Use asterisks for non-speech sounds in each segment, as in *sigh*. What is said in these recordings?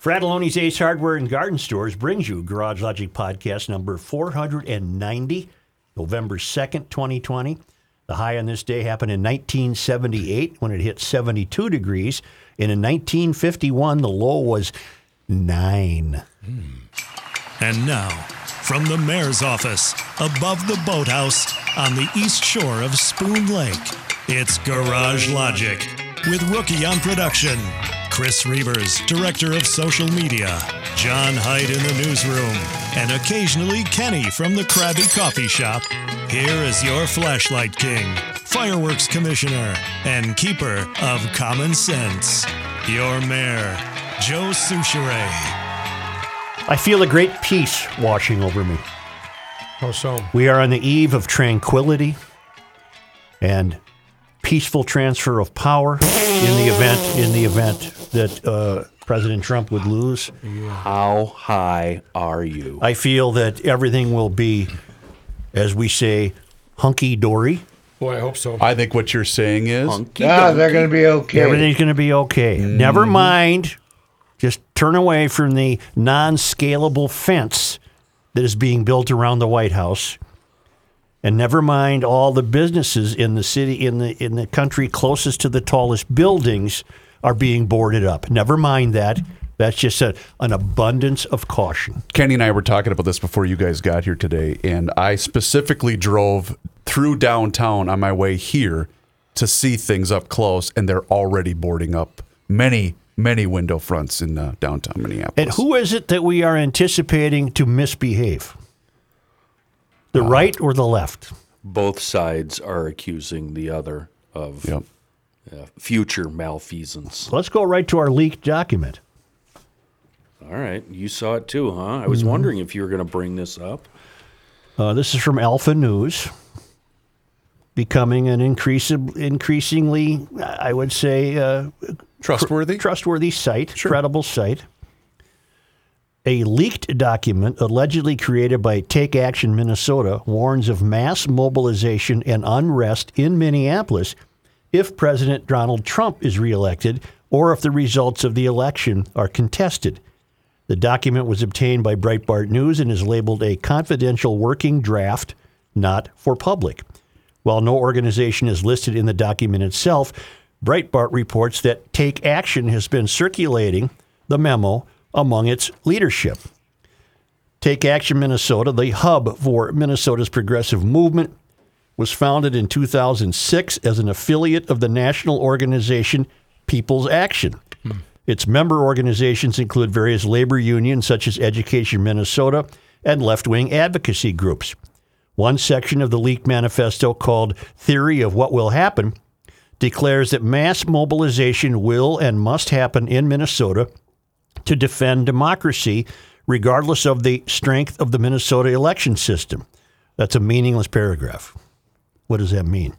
Fratallone's Ace Hardware and Garden Stores brings you Garage Logic Podcast number 490, November 2nd, 2020. The high on this day happened in 1978 when it hit 72 degrees. And in 1951, the low was nine. Hmm. And now, from the mayor's office, above the boathouse, on the east shore of Spoon Lake, it's Garage Logic with Rookie on production, Chris Reuvers, director of social media, John Hyde in the newsroom, and occasionally Kenny from the Krabby Coffee Shop. Here is your flashlight king, fireworks commissioner, and keeper of common sense, your mayor, Joe Soucheray. I feel a great peace washing over me. How so? We are on the eve of tranquility and peaceful transfer of power in the event in the event that uh, President Trump would lose. How high are you? I feel that everything will be, as we say, hunky dory. Boy, I hope so. I think what you're saying is Hunky Ah, they're going to be okay. Everything's going to be okay. Never mind. Just turn away from the non-scalable fence that is being built around the White House. And never mind all the businesses in the city in the in the country closest to the tallest buildings are being boarded up. Never mind that. That's just a, an abundance of caution. Kenny and I were talking about this before you guys got here today, and I specifically drove through downtown on my way here to see things up close, and they're already boarding up many, many window fronts in uh, downtown Minneapolis. And who is it that we are anticipating to misbehave? The right or the left? Both sides are accusing the other of Yep. uh, future malfeasance. Let's go right to our leaked document. All right, you saw it too, huh? I was wondering if you were going to bring this up. Uh, this is from Alpha News, becoming an increase, increasingly, I would say, uh, Trustworthy? trustworthy site, credible site. A leaked document allegedly created by Take Action Minnesota warns of mass mobilization and unrest in Minneapolis if President Donald Trump is reelected or if the results of the election are contested. The document was obtained by Breitbart News and is labeled a confidential working draft, not for public. While no organization is listed in the document itself, Breitbart reports that Take Action has been circulating the memo among its leadership. Take Action Minnesota, the hub for Minnesota's progressive movement, was founded in 2006 as an affiliate of the national organization People's Action. Hmm. Its member organizations include various labor unions such as Education Minnesota and left wing advocacy groups. One section of the leaked manifesto, called Theory of What Will Happen, declares that mass mobilization will and must happen in Minnesota to defend democracy, regardless of the strength of the Minnesota election system. That's a meaningless paragraph. What does that mean?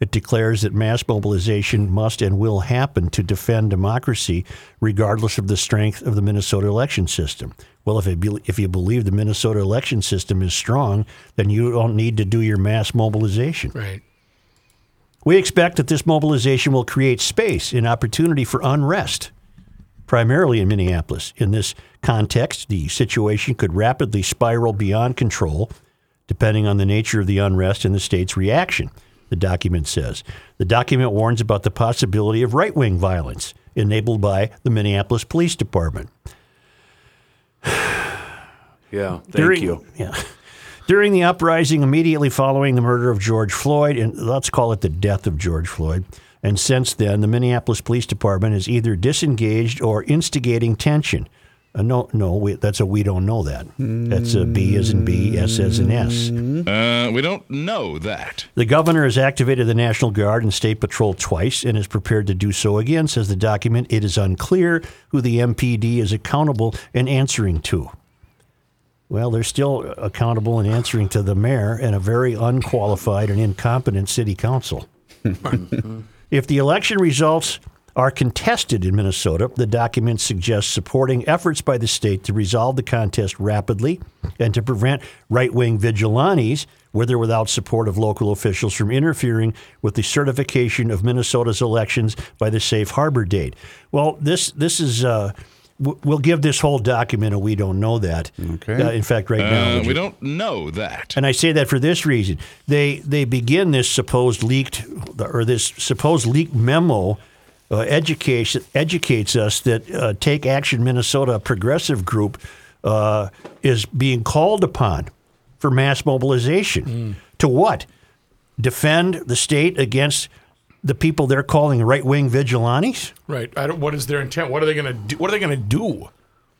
It declares that mass mobilization must and will happen to defend democracy, regardless of the strength of the Minnesota election system. Well, if, it be, if you believe the Minnesota election system is strong, then you don't need to do your mass mobilization. Right. We expect that this mobilization will create space and opportunity for unrest, primarily in Minneapolis. In this context, the situation could rapidly spiral beyond control, depending on the nature of the unrest and the state's reaction, the document says. The document warns about the possibility of right wing violence enabled by the Minneapolis Police Department. *sighs* Yeah, thank During- you. Yeah. During the uprising immediately following the murder of George Floyd, and let's call it the death of George Floyd, and since then, the Minneapolis Police Department is either disengaged or instigating tension. Uh, no, no, we, that's a we don't know that. That's a B as in B, S as in S. Uh, we don't know that. The governor has activated the National Guard and State Patrol twice and is prepared to do so again, says the document. It is unclear who the MPD is accountable and answering to. well, they're still accountable and answering to the mayor and a very unqualified and incompetent city council. *laughs* if the election results are contested in Minnesota, the document suggests supporting efforts by the state to resolve the contest rapidly and to prevent right wing vigilantes, with or without support of local officials, from interfering with the certification of Minnesota's elections by the safe harbor date. Well, this, this is. Uh, We'll give this whole document a we don't know that. Okay. Uh, in fact, right now, Uh, we don't know that. and I say that for this reason. They they begin this supposed leaked or this supposed leaked memo uh, educates educates us that uh, Take Action Minnesota, a progressive group, uh, is being called upon for mass mobilization. To what? Defend the state against the people they're calling right wing vigilantes? Right. I don't, what is their intent? What are they going to do? What are they going to do?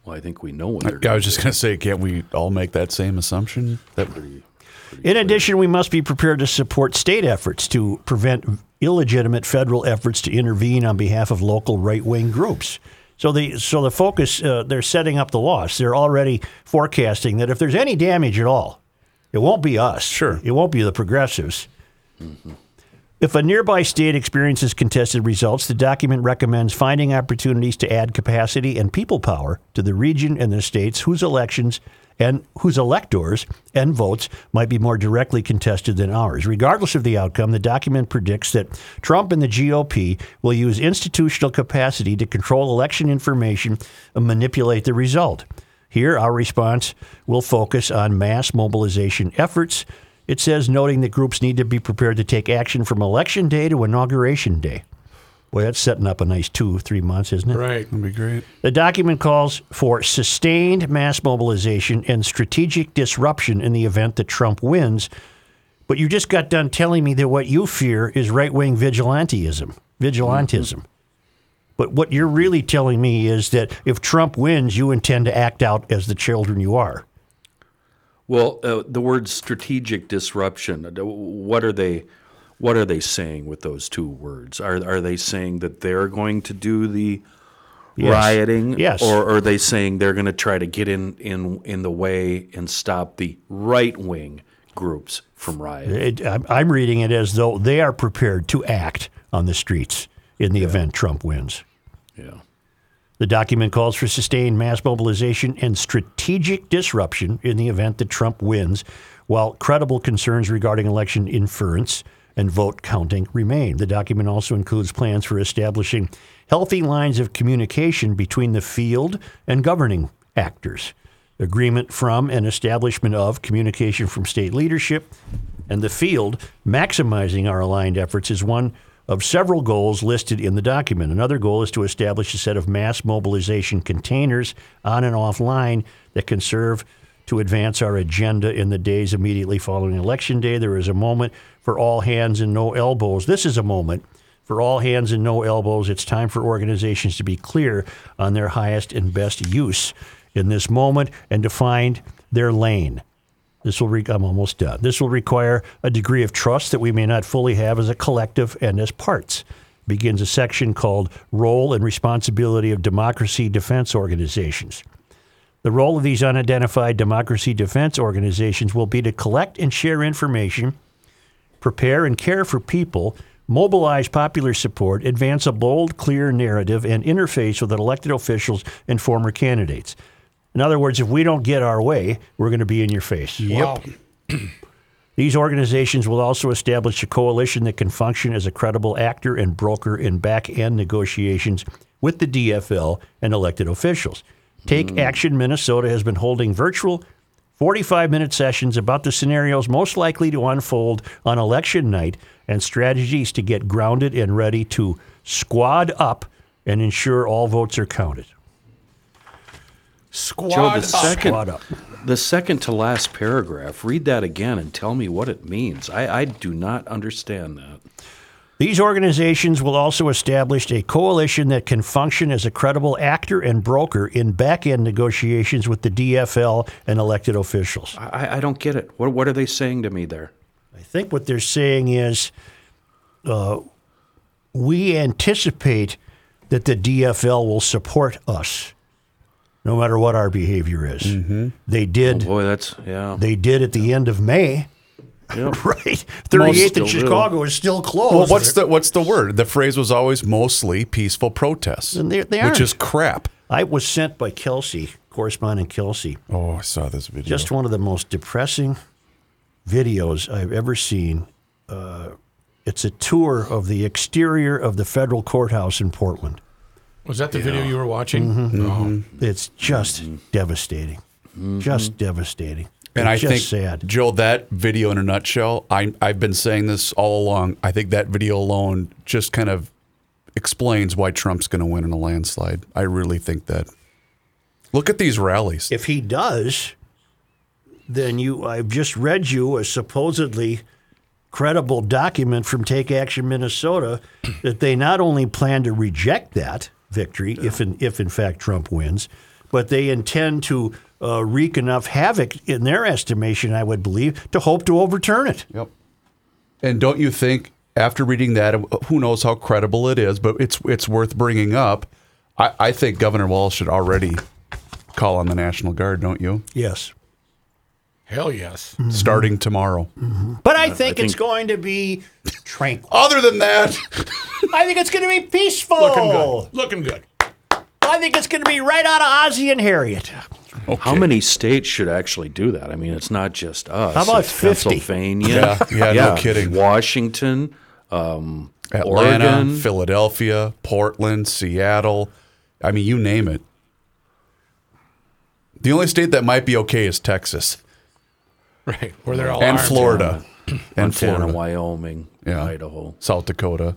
Well, I think we know what they're I going was just going to say, can't we all make that same assumption? That In addition, we must be prepared to support state efforts to prevent illegitimate federal efforts to intervene on behalf of local right wing groups. So the so the focus uh, they're setting up the loss. They're already forecasting that if there's any damage at all, it won't be us. Sure. it won't be the progressives. If a nearby state experiences contested results, the document recommends finding opportunities to add capacity and people power to the region and the states whose elections and whose electors and votes might be more directly contested than ours. Regardless of the outcome, the document predicts that Trump and the GOP will use institutional capacity to control election information and manipulate the result. Here, our response will focus on mass mobilization efforts. It says, noting that groups need to be prepared to take action from election day to inauguration day. Boy, that's setting up a nice two, three months, isn't it? Right. would be great. The document calls for sustained mass mobilization and strategic disruption in the event that Trump wins. But you just got done telling me that what you fear is right wing vigilantism. Vigilantism. But what you're really telling me is that if Trump wins, you intend to act out as the children you are. Well, uh, the word strategic disruption. uh, What are they? What are they saying with those two words? Are are they saying that they're going to do the Yes. rioting? Yes. Or are they saying they're going to try to get in in in the way and stop the right wing groups from rioting? It, I'm, I'm reading it as though they are prepared to act on the streets in the event Trump wins. Yeah. The document calls for sustained mass mobilization and strategic disruption in the event that Trump wins, while credible concerns regarding election inference and vote counting remain. The document also includes plans for establishing healthy lines of communication between the field and governing actors, agreement from and establishment of communication from state leadership, and the field maximizing our aligned efforts is one of several goals listed in the document. Another goal is to establish a set of mass mobilization containers on and offline that can serve to advance our agenda in the days immediately following Election Day. There is a moment for all hands and no elbows. This is a moment for all hands and no elbows. It's time for organizations to be clear on their highest and best use in this moment and to find their lane. This will re- I'm almost done. This will require a degree of trust that we may not fully have as a collective and as parts. Begins a section called Role and Responsibility of Democracy Defense Organizations. The role of these unidentified democracy defense organizations will be to collect and share information, prepare and care for people, mobilize popular support, advance a bold, clear narrative, and interface with elected officials and former candidates. In other words, if we don't get our way, we're going to be in your face. Wow. *clears throat* These organizations will also establish a coalition that can function as a credible actor and broker in back end negotiations with the DFL and elected officials. Take mm. Action Minnesota has been holding virtual 45 minute sessions about the scenarios most likely to unfold on election night and strategies to get grounded and ready to squad up and ensure all votes are counted. Squad Joe, the up. second, Squad up. the second to last paragraph. Read that again and tell me what it means. I, I do not understand that. These organizations will also establish a coalition that can function as a credible actor and broker in back end negotiations with the DFL and elected officials. I, I don't get it. What, what are they saying to me there? I think what they're saying is uh, we anticipate that the DFL will support us no matter what our behavior is. Mm-hmm. They did. Boy, that's yeah. They did at the end of May. Yep. *laughs* Right. 38th still in do. Chicago is still closed. Well, what's the what's the word? The phrase was always mostly peaceful protests, And they- they which aren't. is crap. I was sent by Kelsey, correspondent Kelsey, Oh, I saw this video. just one of the most depressing videos I've ever seen. Uh, it's a tour of the exterior of the federal courthouse in Portland. Was that the video you were watching? Mm-hmm. Oh. Mm-hmm. It's just mm-hmm. devastating. Mm-hmm. Just devastating. and I It's just think sad. Joe, that video in a nutshell. I I've been saying this all along. I think that video alone just kind of explains why Trump's going to win in a landslide. I really think that. Look at these rallies. If he does, then you I've just read you a supposedly credible document from Take Action Minnesota that they not only plan to reject that victory if in, if in fact Trump wins, but they intend to uh, wreak enough havoc in their estimation, I would believe, to hope to overturn it. Yep. And don't you think after reading that, who knows how credible it is, but it's it's worth bringing up. I, I think Governor Walz should already call on the National Guard, don't you? Yes. Hell yes. Mm-hmm. Starting tomorrow. Mm-hmm. But uh, I think, it's think- going to be tranquil. Other than that, *laughs* I think it's going to be peaceful. Looking good. Looking good. I think it's going to be right out of Ozzie and Harriet. How many states should actually do that? I mean, it's not just us. How about It's 50? Pennsylvania. Yeah, *laughs* yeah, no kidding. Washington, um, Atlanta, Oregon. Philadelphia, Portland, Seattle. I mean, you name it. The only state that might be okay is Texas *laughs* Right. Where they're all and armed. Florida and Montana, Florida, Wyoming, Yeah. Idaho. South Dakota.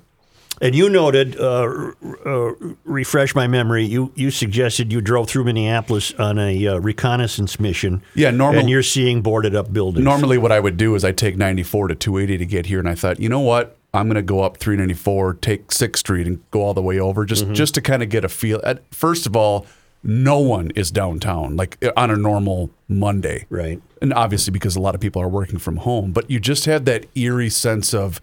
And you noted, uh, r- uh, refresh my memory. You you suggested you drove through Minneapolis on a uh, reconnaissance mission. Yeah, normal- And you're seeing boarded up buildings. Normally, what I would do is I take 94 to 280 to get here, and I thought, you know what? I'm going to go up 394, take Sixth Street, and go all the way over just Mm-hmm. just to kind of get a feel. At, first of all, no one is downtown like on a normal Monday, Right. And obviously because a lot of people are working from home, but you just had that eerie sense of,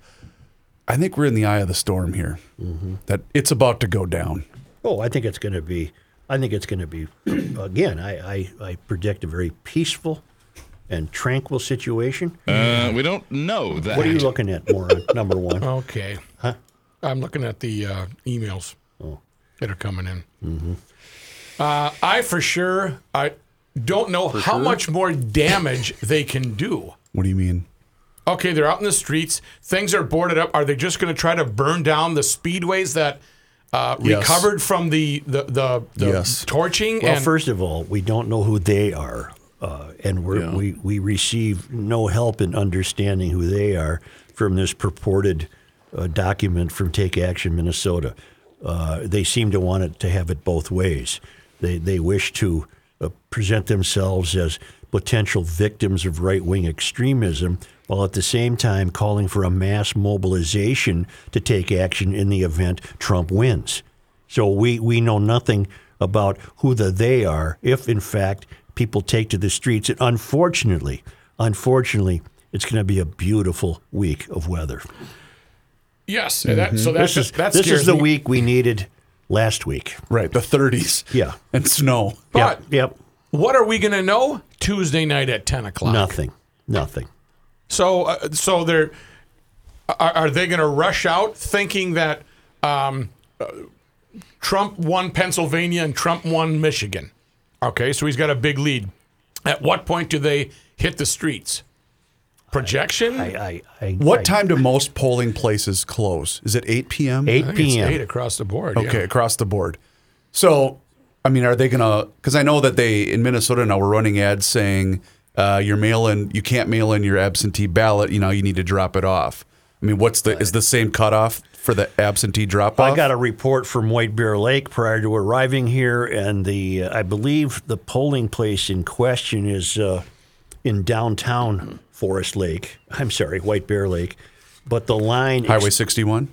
I think we're in the eye of the storm here. Mm-hmm. That it's about to go down. Oh, I think it's going to be. I think it's going to be. *clears throat* Again, I, I I predict a very peaceful and tranquil situation. Uh, we don't know that. What are you looking at, Moron? Number one. *laughs* Okay. I'm looking at the uh, emails Oh. that are coming in. Mm-hmm. Uh, I for sure I don't know how much more damage *coughs* they can do. What do you mean? Okay, they're out in the streets. Things are boarded up. Are they just going to try to burn down the speedways that uh, Yes. recovered from the the the, the Yes. torching? Well, and first of all, we don't know who they are, uh, and we're, we we receive no help in understanding who they are from this purported uh, document from Take Action Minnesota. Uh, they seem to want it to have it both ways. They they wish to uh, present themselves as potential victims of right wing extremism, while at the same time calling for a mass mobilization to take action in the event Trump wins. So we, we know nothing about who the they are if, in fact, people take to the streets. And unfortunately, unfortunately, it's going to be a beautiful week of weather. yes, that, so that's Mm-hmm. This is, that this is the me. week we needed last week. Right, the 30s. Yeah. And snow. But yep. Yep. what are we going to know Tuesday night at ten o'clock? Nothing. Nothing. So, uh, so they're are, are they going to rush out thinking that um, uh, Trump won Pennsylvania and Trump won Michigan? Okay, so he's got a big lead. At what point do they hit the streets? Projection. I, I, I, What I- time do most polling places close? Is it 8 p.m.? 8 I think it's p.m. eight across the board. yeah. Okay, across the board. So, I mean, are they going to? Because I know that they in Minnesota now we're running ads saying uh, your mail in, you can't mail in your absentee ballot. You know, you need to drop it off. I mean, what's the is the same cutoff for the absentee drop off? I got a report from White Bear Lake prior to arriving here, and the uh, I believe the polling place in question is uh, in downtown Forest Lake. I'm sorry, White Bear Lake, but the line Highway 61.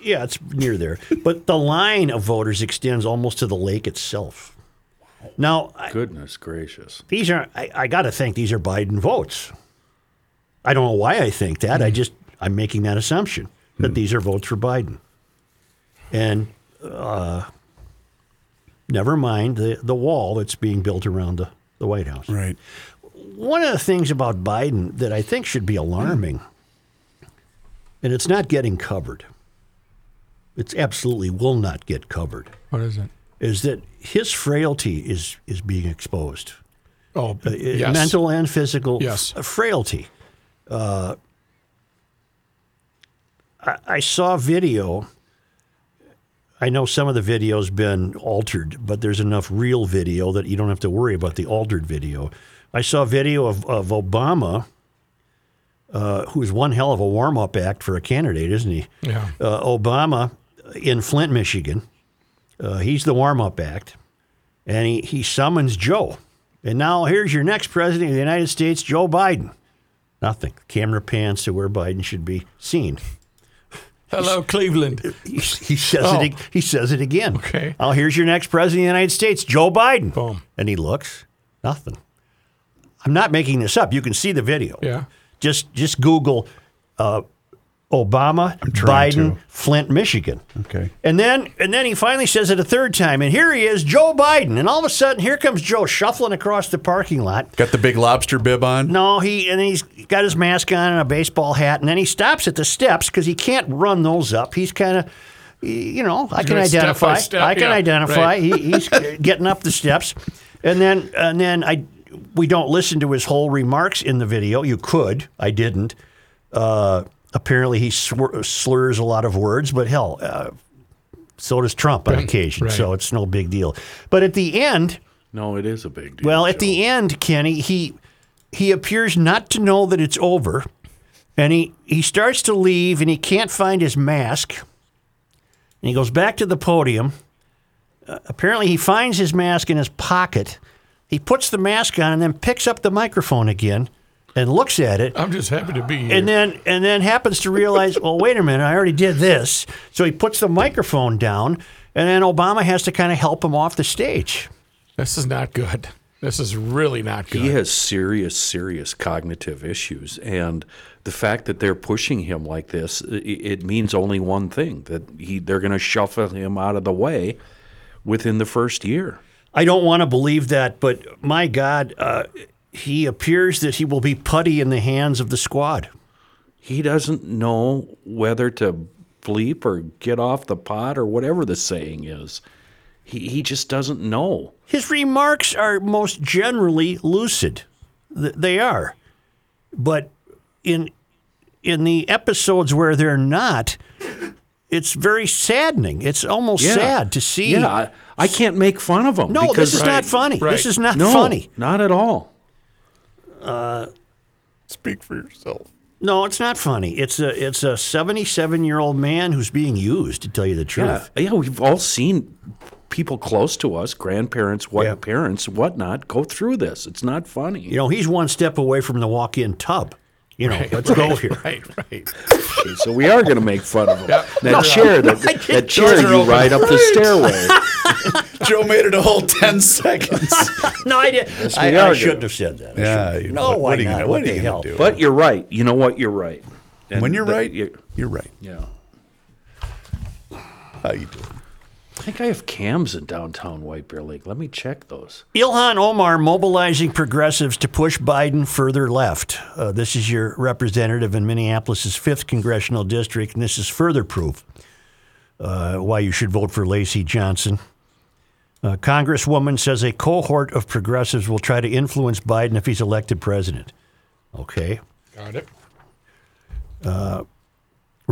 yeah, it's near there. But the line of voters extends almost to the lake itself. Now, I, Goodness gracious. these are I, I got to think these are Biden votes. I don't know why I think that. I just I'm making that assumption that these are votes for Biden. And uh, Never mind the, the wall that's being built around the, the White House. Right. One of the things about Biden that I think should be alarming, and it's not getting covered, it's absolutely will not get covered, What is it? is that his frailty is, is being exposed. Oh, Uh, yes. Mental and physical Yes. f- frailty. Uh, I, I saw video. I know some of the video's been altered, but there's enough real video that you don't have to worry about the altered video. I saw a video of, of Obama, uh, who's one hell of a warm up act for a candidate, isn't he? Yeah. Uh, Obama in Flint, Michigan. Uh, he's the warm up act, and he, he summons Joe. And now here's your next president of the United States, Joe Biden. Nothing. Camera pans to where Biden should be seen. Hello, Cleveland. He, he says Oh. it. He says it again. Okay. Now here's your next president of the United States, Joe Biden. Boom. And he looks. Nothing. I'm not making this up. You can see the video. Yeah. Just just Google uh, Obama, Biden, to. Flint, Michigan. Okay. And then and then he finally says it a third time, and here he is, Joe Biden. And all of a sudden, here comes Joe shuffling across the parking lot. Got the big lobster bib on. No, he and he's got his mask on and a baseball hat, and then he stops at the steps because he can't run those up. He's kind of, you know, I can doing step identify. step, I can yeah, identify. right. He, he's *laughs* getting up the steps, and then and then I we don't listen to his whole remarks in the video. You could, I didn't. Uh, apparently, he swir- slurs a lot of words, but hell, uh, so does Trump on Right, occasion. right. So it's no big deal. But at the end. No, it is a big deal. Well, at Joe. the end, Kenny, he he appears not to know that it's over, and he he starts to leave, and he can't find his mask, and he goes back to the podium. Uh, apparently, he finds his mask in his pocket. He puts the mask on and then picks up the microphone again and looks at it. I'm just happy to be here. And then and then happens to realize, well, wait a minute, I already did this. So he puts the microphone down, and then Obama has to kind of help him off the stage. this is not good. This is really not good. He has serious, serious cognitive issues, and the fact that they're pushing him like this, it means only one thing: that he they're going to shuffle him out of the way within the first year. I don't want to believe that, but my God, uh, he appears that he will be putty in the hands of the squad. He doesn't know whether to bleep or get off the pot or whatever the saying is. He he just doesn't know. His remarks are most generally lucid. Th- They are. But in in the episodes where they're not, it's very saddening. It's almost sad to see. Yeah, I, I can't make fun of them. no, because this is not funny. right. This is not no, funny. not at all. Uh, Speak for yourself. No, it's not funny. It's a it's a 77 year old man who's being used. To tell you the truth. Yeah, yeah, we've all seen people close to us, grandparents, what Yeah. parents, whatnot, go through this. It's not funny. You know, he's one step away from the walk in tub. You know, let's go here. Right, right. so we are going to make fun of him. Yeah. That chair, that, that chair Doors are you open. ride up the stairway. *laughs* Joe made it a whole 10 seconds. *laughs* No, I did. I, we I shouldn't doing. have said that. I yeah. shouldn't. you No, know, what, why what not? What what are the you hell? going to do? But you're right. You know what? You're right. And when you're that- right, you- you're right. yeah. How you doing? I think I have cams in downtown White Bear Lake. Let me check those. Ilhan Omar mobilizing progressives to push Biden further left. Uh, this is your representative in Minneapolis' 5th congressional district, and this is further proof uh, why you should vote for Lacey Johnson. Uh, Congresswoman says a cohort of progressives will try to influence Biden if he's elected president. Okay. Got it.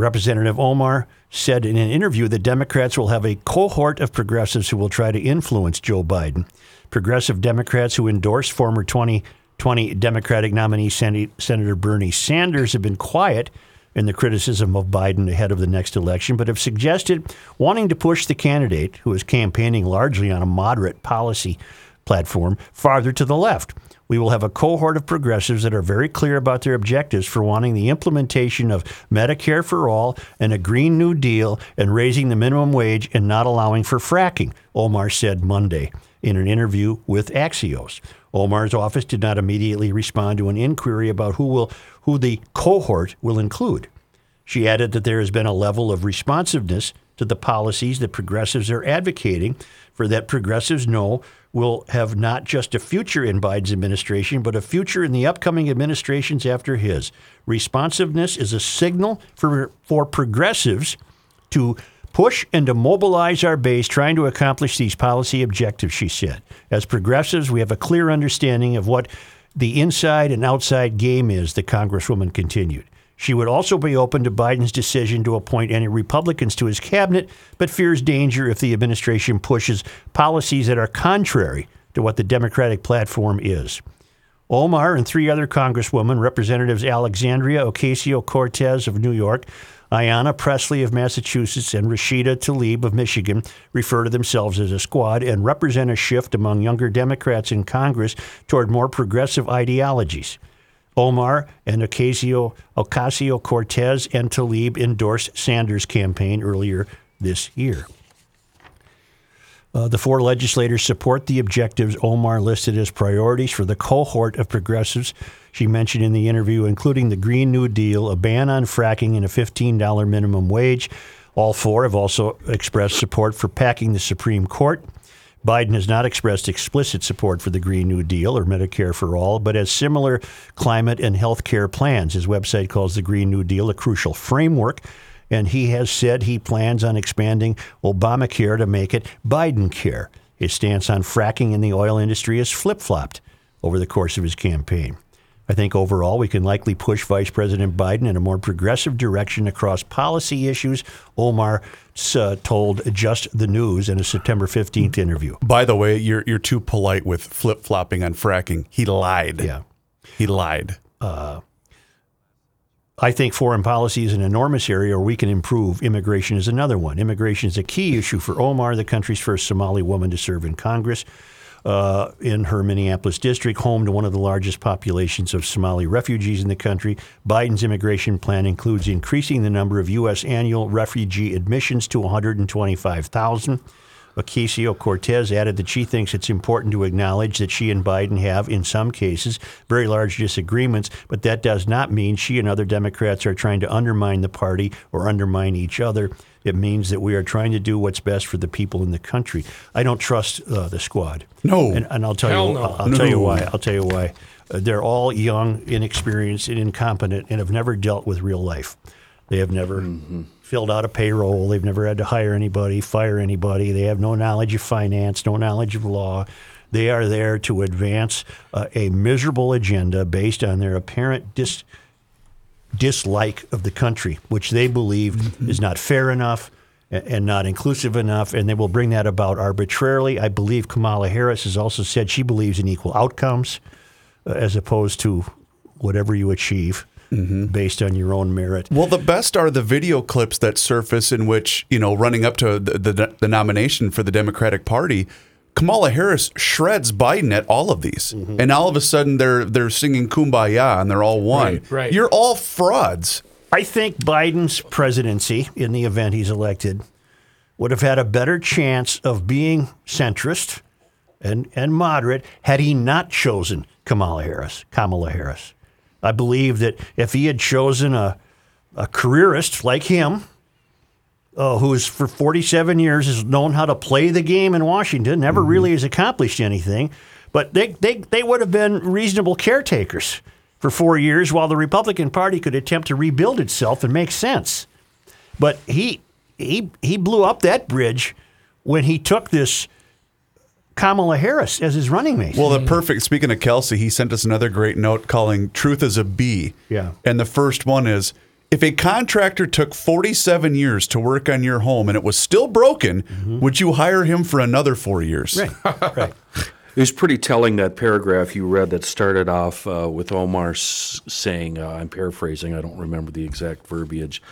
Representative Omar said in an interview that Democrats will have a cohort of progressives who will try to influence Joe Biden. Progressive Democrats who endorse former 2020 Democratic nominee Sen- Senator Bernie Sanders have been quiet in the criticism of Biden ahead of the next election, but have suggested wanting to push the candidate, who is campaigning largely on a moderate policy platform, farther to the left. We will have a cohort of progressives that are very clear about their objectives for wanting the implementation of Medicare for all and a Green New Deal and raising the minimum wage and not allowing for fracking, Omar said Monday in an interview with Axios. Omar's office did not immediately respond to an inquiry about who will who the cohort will include. She added that there has been a level of responsiveness to the policies that progressives are advocating for that progressives know will have not just a future in Biden's administration, but a future in the upcoming administrations after his. Responsiveness is a signal for, for progressives to push and to mobilize our base trying to accomplish these policy objectives, she said. As progressives, we have a clear understanding of what the inside and outside game is, the Congresswoman continued. She would also be open to Biden's decision to appoint any Republicans to his cabinet, but fears danger if the administration pushes policies that are contrary to what the Democratic platform is. Omar and three other Congresswomen, Representatives Alexandria Ocasio Cortez of New York, Ayanna Pressley of Massachusetts, and Rashida Tlaib of Michigan, refer to themselves as a squad and represent a shift among younger Democrats in Congress toward more progressive ideologies. Omar and Ocasio, Cortez and Tlaib endorsed Sanders' campaign earlier this year. Uh, the four legislators support the objectives Omar listed as priorities for the cohort of progressives she mentioned in the interview, including the Green New Deal, a ban on fracking, and a $15 minimum wage. All four have also expressed support for packing the Supreme Court. Biden has not expressed explicit support for the Green New Deal or Medicare for All, but has similar climate and health care plans. His website calls the Green New Deal a crucial framework, and he has said he plans on expanding Obamacare to make it Biden care. His stance on fracking in the oil industry has flip flopped over the course of his campaign. I think overall we can likely push Vice President Biden in a more progressive direction across policy issues. Omar uh, told Just the News in a September 15th interview. By the way, you're you're too polite with flip flopping on fracking. He lied. Yeah. He lied. I think foreign policy is an enormous area where we can improve. Immigration is another one. Immigration is a key issue for Omar, the country's first Somali woman to serve in Congress. Uh, in her Minneapolis district, home to one of the largest populations of Somali refugees in the country. Biden's immigration plan includes increasing the number of U.S. annual refugee admissions to 125,000. Ocasio Cortez added that she thinks it's important to acknowledge that she and Biden have, in some cases, very large disagreements, but that does not mean she and other Democrats are trying to undermine the party or undermine each other. It means that we are trying to do what's best for the people in the country. I don't trust uh, the squad. No. and, and I'll tell Hell you. no. I'll tell you why. I'll tell you why. Uh, they're all young, inexperienced, and incompetent, and have never dealt with real life. They have never filled out a payroll. They've never had to hire anybody, fire anybody. They have no knowledge of finance, no knowledge of law. They are there to advance uh, a miserable agenda based on their apparent dis- dislike of the country, which they believe is not fair enough and not inclusive enough, and they will bring that about arbitrarily. I believe Kamala Harris has also said she believes in equal outcomes uh, as opposed to whatever you achieve based on your own merit. Well, the best are the video clips that surface in which, you know, running up to the, the, the nomination for the Democratic Party, Kamala Harris shreds Biden at all of these. Mm-hmm. And all of a sudden they're they're singing kumbaya and they're all one. Right, right. You're all frauds. I think Biden's presidency, in the event he's elected, would have had a better chance of being centrist and, and moderate had he not chosen Kamala Harris. Kamala Harris. I believe that if he had chosen a, a careerist like him, uh, who's for 47 years has known how to play the game in Washington, never really has accomplished anything, but they, they, they would have been reasonable caretakers for four years while the Republican Party could attempt to rebuild itself and make sense. But he, he, he blew up that bridge when he took this Kamala Harris as his running mate. Well, the perfect. Speaking of Kelsey, he sent us another great note calling "Truth is a B." Yeah. And the first one is: If a contractor took 47 years to work on your home and it was still broken, would you hire him for another four years? right, right. *laughs* It was pretty telling that paragraph you read that started off uh, with Omar saying, uh, I'm paraphrasing, I don't remember the exact verbiage.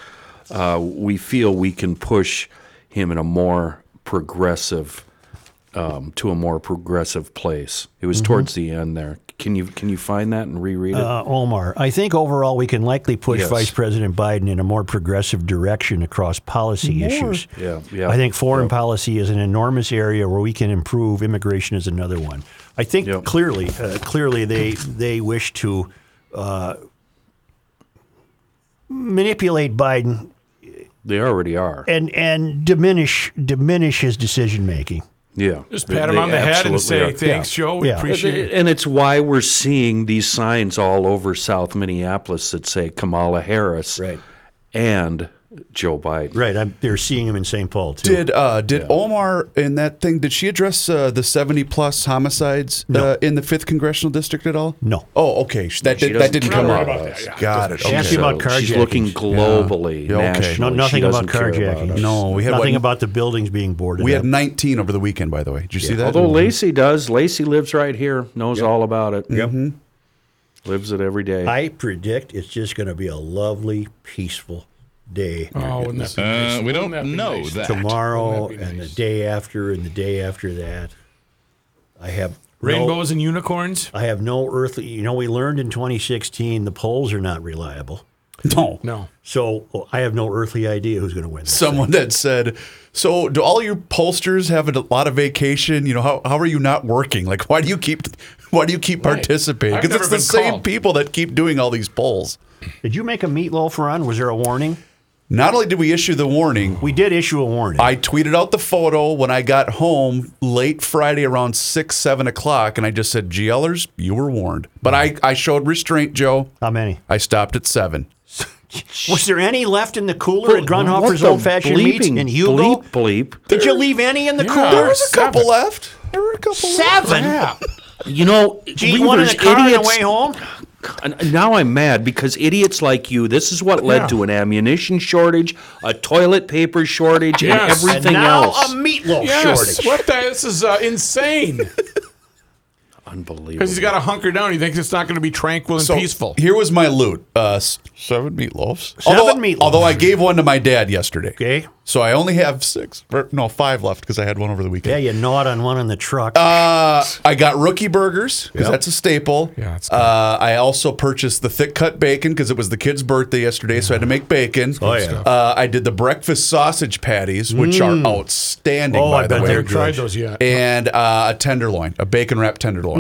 Uh, we feel we can push him in a more progressive, um, to a more progressive place. It was towards the end there. Can you can you find that and reread it? Uh, Omar, I think overall we can likely push Yes. Vice President Biden in a more progressive direction across policy issues. Yeah, yeah. I think foreign Yep. policy is an enormous area where we can improve. Immigration is another one. I think Yep. clearly, uh, clearly they they wish to uh, manipulate Biden they already are. and and diminish diminish his decision making. Yeah, Just They- pat him on the head and say, are. "Thanks, Joe. We Yeah. appreciate it." And it's why we're seeing these signs all over South Minneapolis that say Kamala Harris Right. and Joe Biden. Right. I'm, they're seeing him in St. Paul too. Did uh, did Omar in that thing? Did she address uh, the seventy plus homicides uh, in the fifth congressional district at all? No. Oh, okay. That She did, that doesn't didn't come up. that, yeah. Got it. She asked Okay. you about She's looking globally, Yeah, okay. No, nothing about doesn't carjacking. us. No, we had nothing what, about the buildings being boarded. we up. had nineteen over the weekend. By the way, did you see that? Although Lacey does, Lacey lives right here, knows all about it. Yep. Mm-hmm. Lives it every day. I predict it's just going to be a lovely, peaceful day Oh, wouldn't that be nice? Uh, we Wouldn't don't that know nice? that. tomorrow that be and the day after and the day after that. I have no, Rainbows and unicorns? I have no earthly. You know, we learned in 2016 the polls are not reliable. no. No. So oh, I have no earthly idea who's going to win. This Someone that said, "So do all you pollsters have a lot of vacation? You know, how, how are you not working? Like, why do you keep why do you keep Right. participating? Because it's the been same people that keep doing all these polls." Did you make a meatloaf run? Was there a warning? Not only did we issue the warning, We did issue a warning. I tweeted out the photo when I got home late Friday around six, seven o'clock, and I just said, GLers, you were warned. But I, I showed restraint, Joe. How many? I stopped at seven. *laughs* Was there any left in the cooler at What Grundhofer's Old Fashioned Meats bleeping in Hugo? Bleep, bleep. Did you leave any in the Yeah. cooler? There was a couple left. There were a couple Seven. Yeah. You know, Did you eat one in the Weavers, car on the way home? And Now I'm mad because idiots like you, this is what led Yeah. to an ammunition shortage, a toilet paper shortage, Yes. and everything and now else. a meatloaf Yes. shortage. What the? This is uh, insane. Unbelievable. Because he's got to hunker down. He thinks it's not going to be tranquil and So peaceful. Here was my loot: uh, s- seven meatloafs. Seven although, meatloafs. Although I gave one to my dad yesterday. Okay. So I only have six, or, no, five left because I had one over the weekend. Yeah, weekend. you gnawed on one in the truck. Uh, I got rookie burgers because Yep. that's a staple. Yeah, that's good. uh, I also purchased the thick cut bacon because it was the kid's birthday yesterday, so I had to make bacon. Oh, yeah. Uh, I did the breakfast sausage patties, which are outstanding. Oh, by I the bet way. they're I haven't tried those yet. And uh, a tenderloin, a bacon wrapped tenderloin.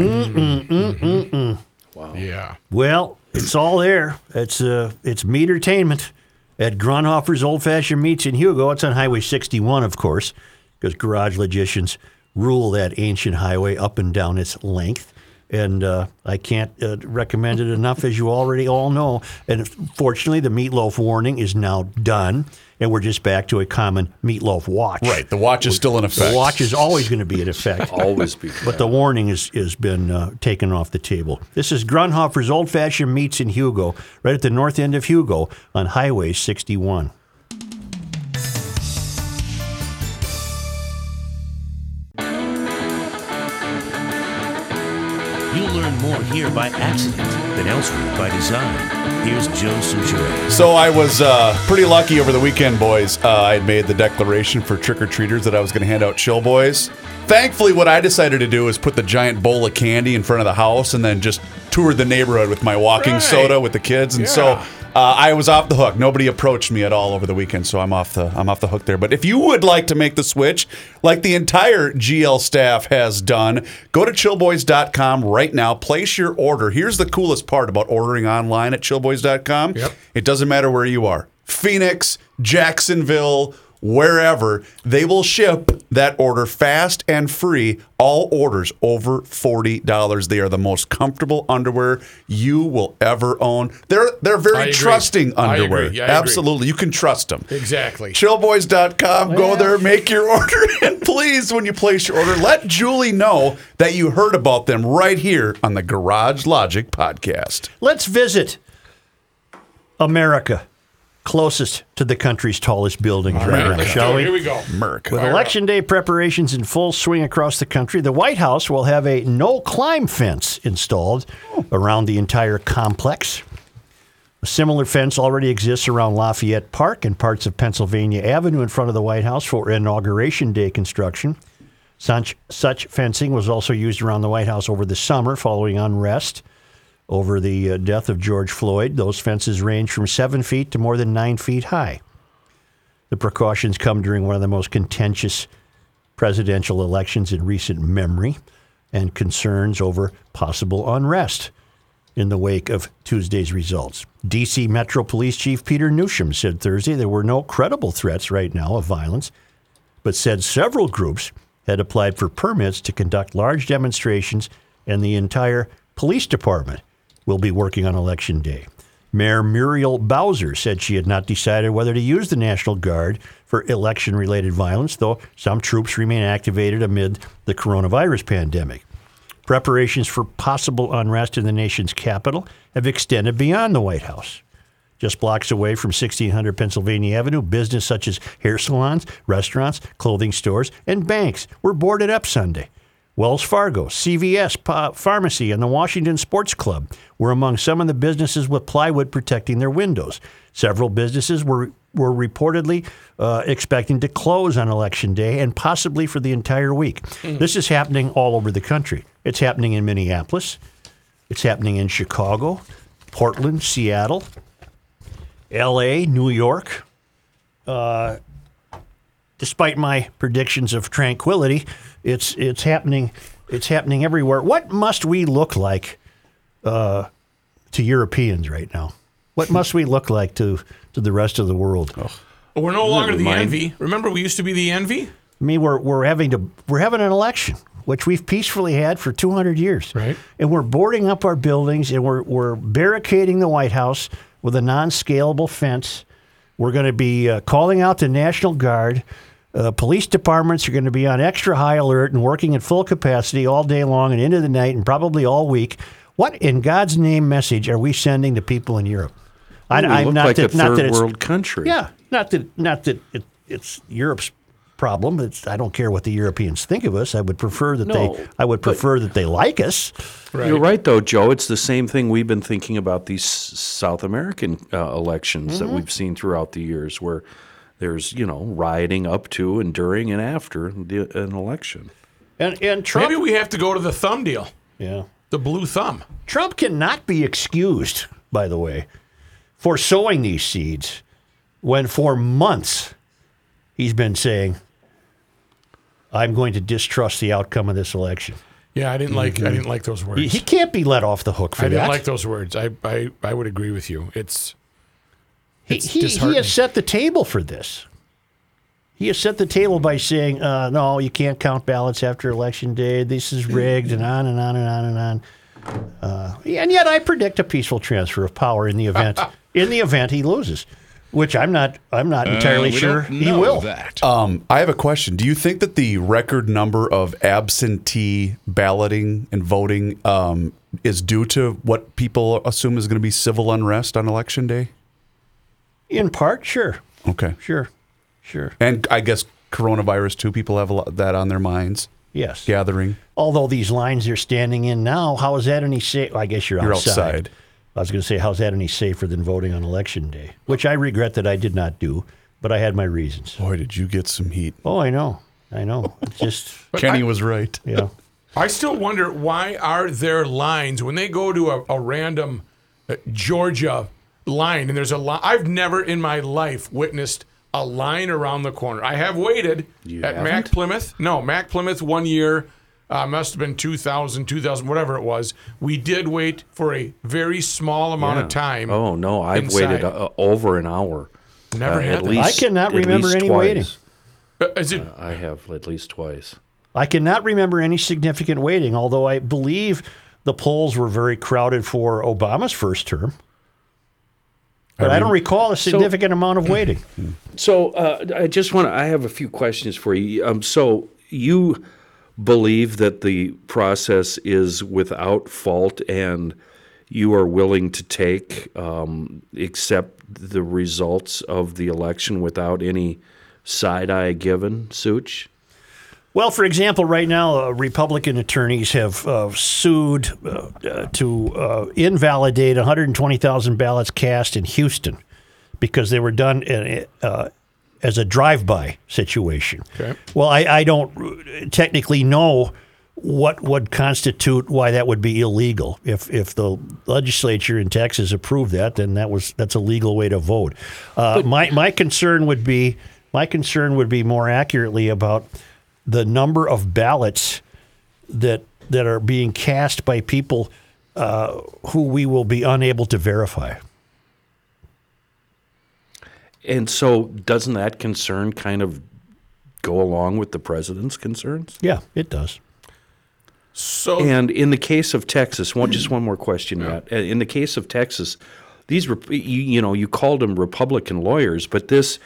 Yeah. well, it's all there. It's uh, it's meatertainment at Grundhofer's Old Fashioned Meats in Hugo. It's on Highway 61, of course, because garage logicians rule that ancient highway up and down its length. And uh, I can't uh, recommend it enough, as you already all know. And fortunately, the meatloaf warning is now done, and we're just back to a common meatloaf watch. Right, the watch is still in effect. The watch is always going to be in effect. *laughs* always be. But the warning is, has been uh, taken off the table. This is Grundhofer's Old Fashioned Meats in Hugo, right at the north end of Hugo on Highway 61. More here by accident than elsewhere by design. Here's Joe Soucheray. So I was uh, pretty lucky over the weekend, boys. Uh, I had made the declaration for trick or treaters that I was going to hand out chill boys. Thankfully, what I decided to do is put the giant bowl of candy in front of the house and then just tour the neighborhood with my walking Right. soda with the kids. And so Yeah. Uh, I was off the hook. Nobody approached me at all over the weekend, so I'm off the I'm off the hook there. But if you would like to make the switch, like the entire GL staff has done, go to chillboys.com right now. Place your order. Here's the coolest part about ordering online at chillboys.com. Yep. It doesn't matter where you are. Phoenix, Jacksonville, wherever, they will ship that order fast and free. All orders over $40. They are the most comfortable underwear you will ever own. They're they're very agree. trusting I agree. underwear. Yeah, I agree. Absolutely. You can trust them. Exactly. Chillboys.com. Go there, make your order, *laughs* and please, when you place your order, let Julie know that you heard about them right here on the Garage Logic podcast. Let's visit America, closest to the country's tallest buildings right Right, now, let's shall we? Here we go. Merc. With Fire Election Day preparations in full swing across the country, the White House will have a no climb fence installed around the entire complex. A similar fence already exists around Lafayette Park and parts of Pennsylvania Avenue in front of the White House for Inauguration Day construction. Such, such fencing was also used around the White House over the summer following unrest over the uh, death of George Floyd. Those fences range from seven feet to more than nine feet high. The precautions come during one of the most contentious presidential elections in recent memory and concerns over possible unrest in the wake of Tuesday's results. D.C. Metro Police Chief Peter Newsham said Thursday there were no credible threats right now of violence, but said several groups had applied for permits to conduct large demonstrations, and the entire police department will be working on Election Day. Mayor Muriel Bowser said she had not decided whether to use the National Guard for election related violence, though some troops remain activated amid the coronavirus pandemic. Preparations for possible unrest in the nation's capital have extended beyond the White House. Just blocks away from 1600 Pennsylvania Avenue, business such as hair salons, restaurants, clothing stores, and banks were boarded up Sunday. Wells Fargo, CVS pa- Pharmacy, and the Washington Sports Club were among some of the businesses with plywood protecting their windows. Several businesses were were reportedly uh, expecting to close on election day and possibly for the entire week. This is happening all over the country. It's happening in Minneapolis. It's happening in Chicago, Portland, Seattle, L.A., New York. Uh, despite my predictions of tranquility, it's it's happening. It's happening everywhere. What must we look like uh, to Europeans right now? What *laughs* must we look like to to the rest of the world? We're no longer the mind- envy. Remember, we used to be the envy. I mean, we're we're having to we're having an election, which we've peacefully had for 200 years, Right. And we're boarding up our buildings, and we're we're barricading the White House with a non-scalable fence. We're going to be uh, calling out the National Guard. Uh, police departments are going to be on extra high alert and working at full capacity all day long and into the night and probably all week. What in God's name message are we sending to people in Europe? I, we I'm look not like that, a not that third it's- world country. yeah, not that not that it, it's Europe's problem. It's I don't care what the Europeans think of us. I would prefer that No, they I would prefer that they like us. You're right, though, Joe. It's the same thing we've been thinking about these South American uh, elections Mm-hmm. that we've seen throughout the years, where there's you know rioting up to and during and after the, an election. And and Trump Maybe we have to go to the thumb deal, yeah. the blue thumb. Trump cannot be excused, by the way, for sowing these seeds when for months he's been saying I'm going to distrust the outcome of this election. Yeah, I didn't like. I didn't like those words. He, he can't be let off the hook for that. I didn't that. like those words. I, I I would agree with you. It's He, It's he, he has set the table for this. He has set the table by saying, uh, no, you can't count ballots after election day. This is rigged, and on and on and on and on. Uh, and yet, I predict a peaceful transfer of power in the event *laughs* in the event he loses, which I'm not. I'm not entirely Uh, sure he will. That. Um, I have a question. Do you think that the record number of absentee balloting and voting um, is due to what people assume is going to be civil unrest on election day? In part, sure, Okay. sure, sure. And I guess coronavirus too. People have a lot that on their minds. Yes. Gathering. Although these lines they're standing in now, how is that any safe? I guess you're, You're outside. outside. I was going to say, how's that any safer than voting on election day? Which I regret that I did not do, but I had my reasons. Boy, did you get some heat. Oh, I know, I know. It's just, *laughs* Kenny I- was right. *laughs* yeah. I still wonder why are there lines when they go to a, a random uh, Georgia line and there's a line. I've never in my life witnessed a line around the corner. I have waited You at Mac haven't? Plymouth. No, Mac Plymouth one year. Uh, must have been 2000, 2000, whatever it was. We did wait for a very small amount Yeah. of time. Oh no, I've waited inside. uh, over an hour. Never had at least, I cannot remember any twice. waiting. Uh, Is it? I have at least twice. I cannot remember any significant waiting, although I believe the polls were very crowded for Obama's first term. But I, don't recall a significant amount of waiting. *clears throat* So uh, I just want to. I have a few questions for you. Um, so you believe that the process is without fault, and you are willing to take um, accept the results of the election without any side eye given, Such? Well, for example, right now, uh, Republican attorneys have uh, sued uh, uh, to uh, invalidate 120,000 ballots cast in Houston because they were done in, uh, as a drive-by situation. Okay. Well, I, I don't technically know what would constitute why that would be illegal. If if the legislature in Texas approved that, then that was that's a legal way to vote. Uh, my my concern would be my concern would be more accurately about the number of ballots that that are being cast by people uh, who we will be unable to verify. And so, doesn't that concern kind of go along with the president's concerns? Yeah, it does. So And in the case of Texas, one just one more question, Matt. Uh, In the case of Texas, these rep- you, you know you called them Republican lawyers, but this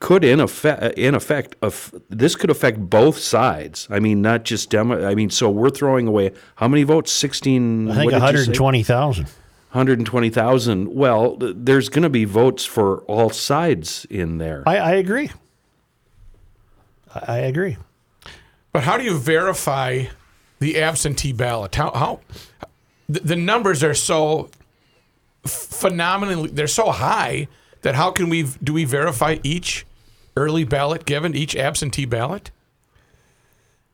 could in effect uh, in effect of this could affect both sides. I mean, not just Demo. I mean, so we're throwing away how many votes? Sixteen. I think what did you say? 120,000. 120,000. Well, there's going to be votes for all sides in there. I, I agree. I, I agree. But how do you verify the absentee ballot? How how the, the numbers are so phenomenally they're so high that how can we do we verify each early ballot given each absentee ballot?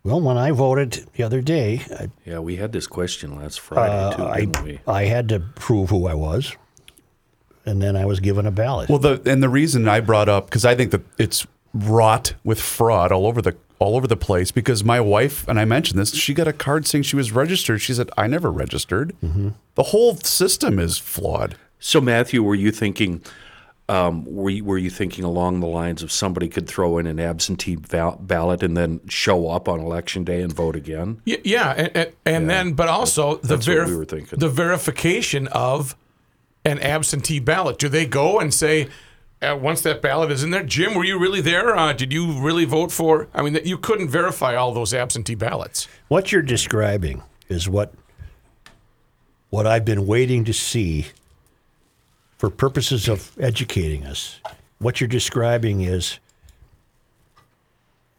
Well, when I voted the other day, I, yeah, we had this question last Friday uh, too, I, didn't we? I had to prove who I was, and then I was given a ballot. Well, the and the reason I brought up because I think that it's wrought with fraud all over the all over the place. Because my wife and I mentioned this, she got a card saying she was registered. She said, "I never registered." Mm-hmm. The whole system is flawed. So, Matthew, were you thinking? Um, were you, were you thinking along the lines of somebody could throw in an absentee val- ballot and then show up on election day and vote again? Y- Yeah, and, and, and then but also the That's what verif- we were thinking. the verification of an absentee ballot. Do they go and say? Uh, once that ballot is in there, Jim, were you really there? Uh, did you really vote for? I mean, you couldn't verify all those absentee ballots. what you're describing is what what I've been waiting to see for purposes of educating us. What you're describing is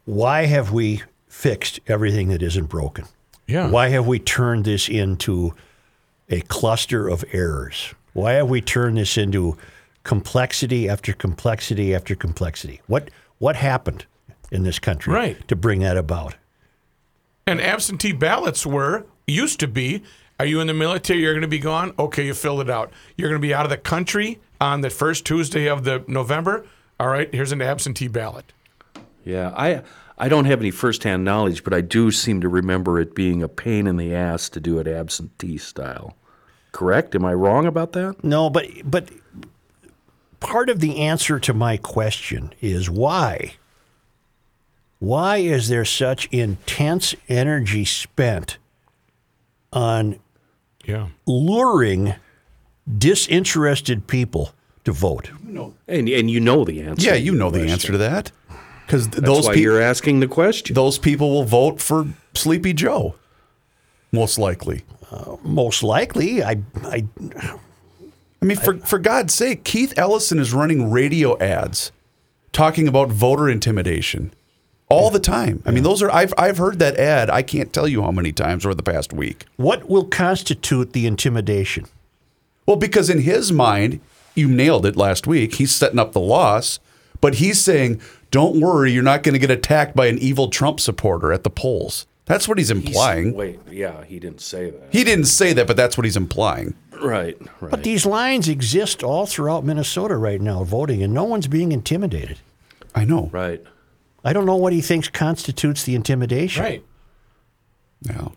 why have we fixed everything that isn't broken? Yeah. Why have we turned this into a cluster of errors? Why have we turned this into complexity after complexity after complexity? What what happened in this country Right. to bring that about? And absentee ballots were used to be. Are you in the military? You're going to be gone. Okay, you filled it out. You're going to be out of the country on the first Tuesday of the November. All right, here's an absentee ballot. Yeah, I I don't have any firsthand knowledge, but I do seem to remember it being a pain in the ass to do it absentee style. Correct? Am I wrong about that? No, but but part of the answer to my question is why? Why is there such intense energy spent on Yeah. luring disinterested people to vote? And and you know the answer. Yeah, to you know the question. answer to that because That's those why people you're asking the question. those people will vote for Sleepy Joe, most likely. Uh, most likely, I, I I mean, for, for God's sake, Keith Ellison is running radio ads talking about voter intimidation all the time. I mean, those are I've I've heard that ad. I can't tell you how many times over the past week. what will constitute the intimidation? Well, because in his mind, you nailed it last week. He's setting up the loss, but he's saying, "Don't worry, you're not going to get attacked by an evil Trump supporter at the polls." That's what he's He's- implying. Wait, yeah, he didn't say that. He didn't say that, but that's what he's implying. Right, right. But these lines exist all throughout Minnesota right now, voting, and no one's being intimidated. I know. right. I don't know what he thinks constitutes the intimidation. Right. Now,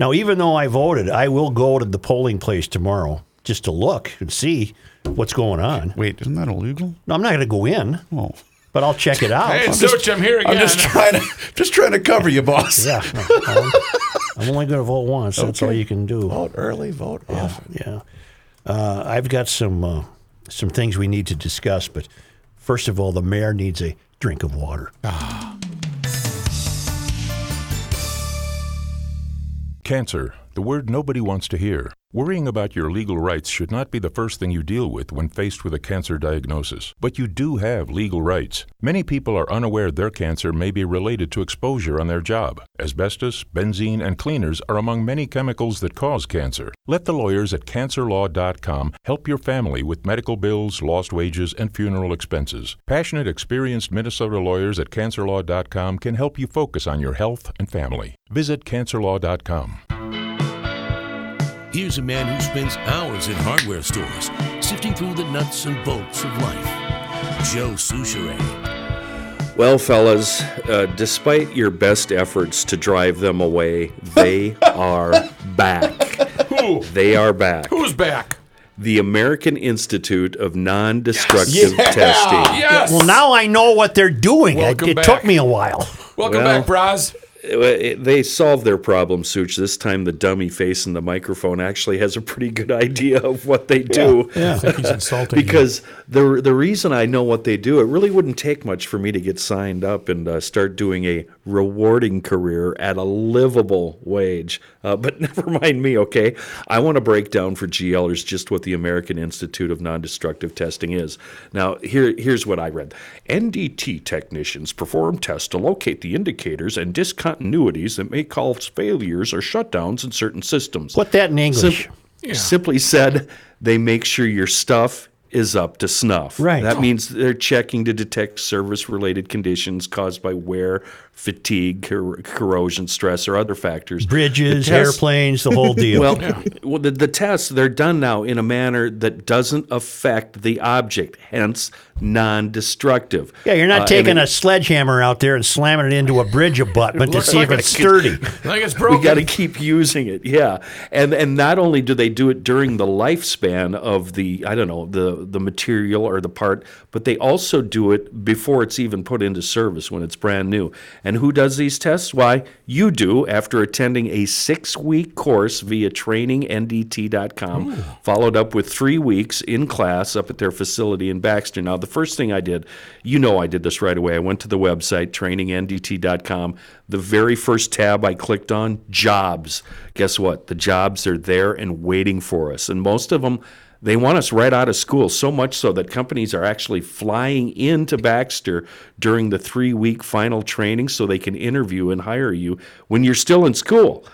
Now, even though I voted, I will go to the polling place tomorrow just to look and see what's going on. wait, isn't that illegal? No, I'm not going to go in, Oh, but I'll check it out. Hey, I'm Such, I'm here again. I'm just trying to just trying to cover you, boss. yeah, no, I'm, I'm only going to vote once. That's all you can do. Vote early, vote often. Yeah, uh, I've got some uh, some things we need to discuss, but first of all, the mayor needs a drink of water. Ah. Cancer, the word nobody wants to hear. Worrying about your legal rights should not be the first thing you deal with when faced with a cancer diagnosis. But you do have legal rights. Many people are unaware their cancer may be related to exposure on their job. Asbestos, benzene, and cleaners are among many chemicals that cause cancer. Let the lawyers at cancerlaw.com help your family with medical bills, lost wages, and funeral expenses. Passionate, experienced Minnesota lawyers at cancerlaw.com can help you focus on your health and family. Visit cancerlaw.com. Here's a man who spends hours in hardware stores sifting through the nuts and bolts of life. Joe Soucheray. Well, fellas, uh, despite your best efforts to drive them away, they *laughs* are back. Who? They are back. Who's back? the American Institute of Non-Destructive Yeah. Testing. Yes. Well, now I know what they're doing. It, Welcome it back. took me a while. Welcome Well- back, Braz. It- They solved their problem, Such. This time, the dummy facing the microphone actually has a pretty good idea of what they do. I think he's insulting you. Because the the reason I know what they do, it really wouldn't take much for me to get signed up and uh, start doing a rewarding career at a livable wage. Uh, but *laughs* never mind me, okay? I want to break down for GLers just what the American Institute of Non-Destructive Testing is. Now, here here's what I read: NDT technicians perform tests to locate the indicators and discontinuities that may cause failures or shutdowns in certain systems. Put that in English. Sim- Simply said, they make sure your stuff is up to snuff. Right. That oh. means they're checking to detect service-related conditions caused by wear, fatigue, cor- corrosion, stress, or other factors. Bridges, The test- airplanes, the whole deal. Well, well the, the tests they're done now in a manner that doesn't affect the object, hence non-destructive. yeah, you're not Uh, taking and a sledgehammer out there and slamming it into a bridge abutment *laughs* to see like if a it's sturdy. Like it's *laughs* *laughs* we broken. got to keep using it yeah and and not only do they do it during the lifespan of the i don't know the the material or the part but they also do it before it's even put into service when it's brand new and who does these tests why you do after attending a six week course via trainingndt.com followed up with three weeks in class up at their facility in baxter now the first thing i did you know i did this right away i went to the website trainingndt.com the very first tab I clicked on, jobs. Guess what? The jobs are there and waiting for us. And most of them, they want us right out of school, so much so that companies are actually flying into Baxter during the three week final training so they can interview and hire you when you're still in school.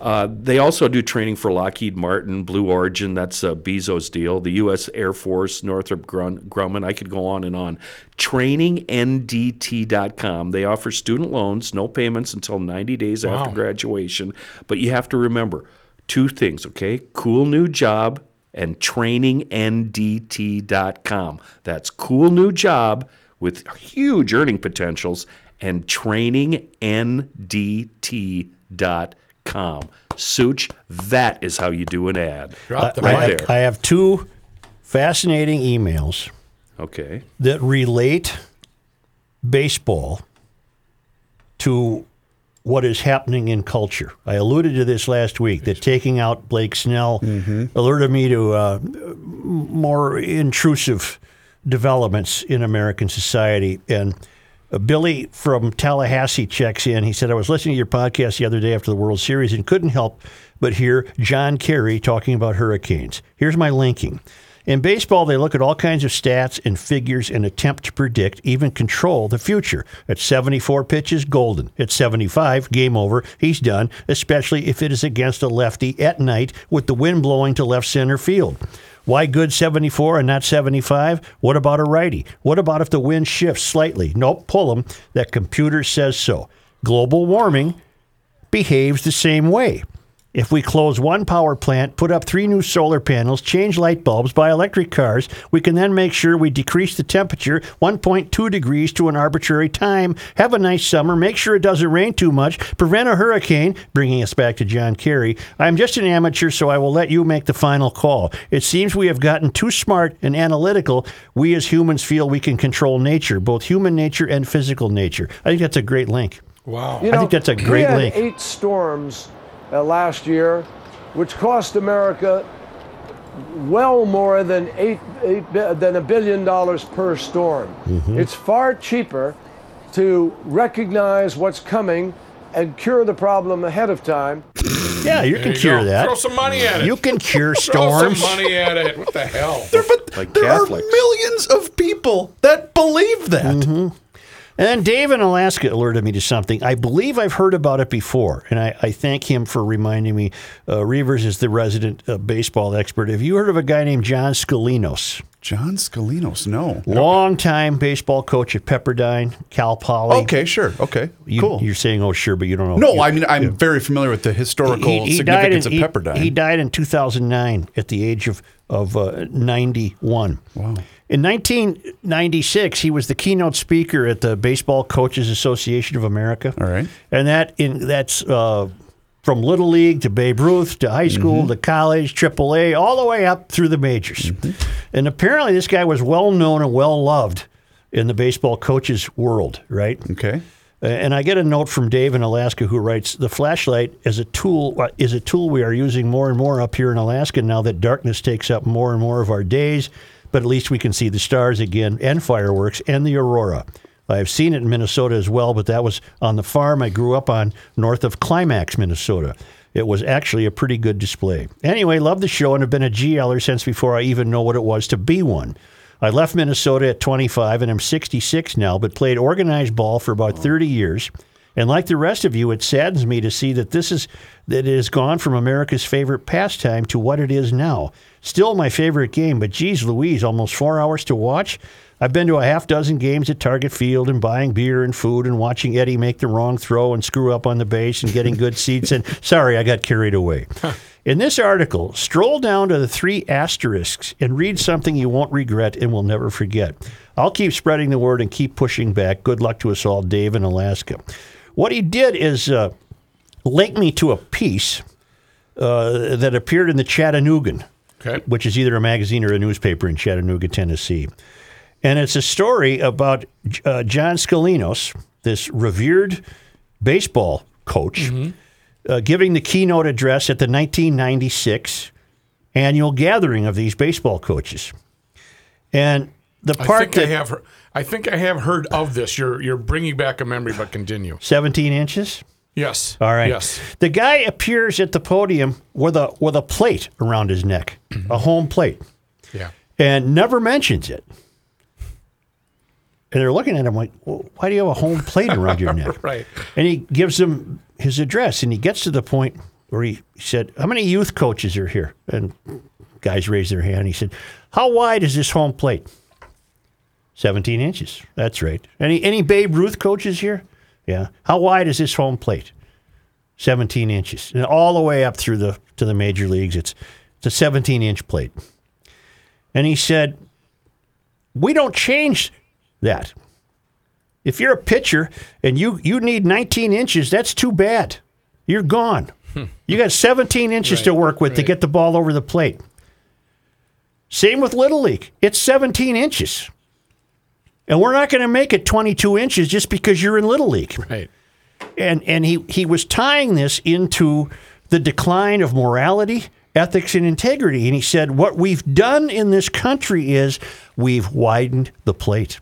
Uh, they also do training for Lockheed Martin, Blue Origin, that's a Bezos' deal, the U.S. Air Force, Northrop Grumman. I could go on and on. TrainingNDT.com. They offer student loans, no payments until 90 days after graduation. But you have to remember two things, okay? Cool new job and trainingndt.com. That's cool new job with huge earning potentials and trainingndt.com. Such, that is how you do an ad. Drop the right mic. there. I have two fascinating emails Okay. that relate baseball to what is happening in culture. I alluded to this last week that taking out Blake Snell alerted me to uh, more intrusive developments in American society. And uh, Billy from Tallahassee checks in. He said, I was listening to your podcast the other day after the World Series and couldn't help but hear John Kerry talking about hurricanes. Here's my linking. In baseball, they look at all kinds of stats and figures and attempt to predict, even control the future. At 74 pitches, golden. At 75, game over. He's done, especially if it is against a lefty at night with the wind blowing to left center field. Why good 74 and not 75? What about a righty? What about if the wind shifts slightly? Nope, pull him. That computer says so. Global warming behaves the same way. If we close one power plant, put up three new solar panels, change light bulbs, buy electric cars, we can then make sure we decrease the temperature 1.2 degrees to an arbitrary time, have a nice summer, make sure it doesn't rain too much, prevent a hurricane, bringing us back to John Kerry. I'm just an amateur, so I will let you make the final call. It seems we have gotten too smart and analytical. We as humans feel we can control nature, both human nature and physical nature. I think that's a great link. Wow. I think that's a we great had link. eight storms uh, last year, which cost America well more than eight, eight than a billion dollars per storm. Mm-hmm. It's far cheaper to recognize what's coming and cure the problem ahead of time. Yeah, you There can you cure go. that. Throw some money at it. You can *laughs* cure storms. Throw some money at it. What the hell? But Like there Catholics. are millions of people that believe that. And then Dave in Alaska alerted me to something. I believe I've heard about it before, and I, I thank him for reminding me. Uh, Reuvers is the resident uh, baseball expert. Have you heard of a guy named John Scolinos? John Scolinos, no. Longtime baseball coach at Pepperdine, Cal Poly. Okay, sure. Okay, You, cool. You're saying, oh, sure, but you don't know. no, You- I mean I'm very familiar with the historical significance in, of Pepperdine. He, he died in 2009 at the age of, of uh, 91. Wow. In 1996, he was the keynote speaker at the Baseball Coaches Association of America. All right. And that in that's uh, from Little League to Babe Ruth to high school Mm-hmm. to college, AAA, all the way up through the majors. And apparently, this guy was well known and well loved in the baseball coaches world, right? Okay. And I get a note from Dave in Alaska who writes, "The flashlight is a tool uh, is a tool we are using more and more up here in Alaska now that darkness takes up more and more of our days. But at least we can see the stars again and fireworks and the aurora. I've seen it in Minnesota as well, but that was on the farm I grew up on north of Climax, Minnesota. It was actually a pretty good display. Anyway, love the show and have been a GLer since before I even know what it was to be one. I left Minnesota at 25 and I'm 66 now, but played organized ball for about 30 years. And like the rest of you, it saddens me to see that this is that it has gone from America's favorite pastime to what it is now. Still my favorite game, but geez Louise, almost four hours to watch. I've been to a half dozen games at Target Field and buying beer and food and watching Eddie make the wrong throw and screw up on the base and getting good seats. And *laughs* sorry, I got carried away. In this article, stroll down to the three asterisks and read something you won't regret and will never forget. I'll keep spreading the word and keep pushing back. Good luck to us all, Dave in Alaska. What he did is uh, link me to a piece uh, that appeared in the Chattanoogan, Okay. which is either a magazine or a newspaper in Chattanooga, Tennessee. And it's a story about uh, John Scolinos, this revered baseball coach, uh, giving the keynote address at the 1996 annual gathering of these baseball coaches. And the I part think that I have, I think I have heard of this. You're you're bringing back a memory, but continue. 17 inches. Yes. All right. Yes. The guy appears at the podium with a with a plate around his neck, mm-hmm. a home plate, Yeah. and never mentions it. And they're looking at him like, well, "Why do you have a home plate around your *laughs* neck?" Right. And he gives them his address, and he gets to the point where he said, "How many youth coaches are here?" And guys raised their hand. He said, "How wide is this home plate?" 17 inches. That's right. Any any Babe Ruth coaches here? Yeah. How wide is this home plate? 17 inches. And all the way up through the to the major leagues, it's it's a 17 inch plate. And he said, "We don't change that. If you're a pitcher and you you need 19 inches, that's too bad. You're gone. Hmm. You got 17 inches to work with to get the ball over the plate. Same with Little League. It's 17 inches. And we're not going to make it 22 inches just because you're in Little League. Right. And and he he was tying this into the decline of morality, ethics, and integrity. And he said, what we've done in this country is we've widened the plate.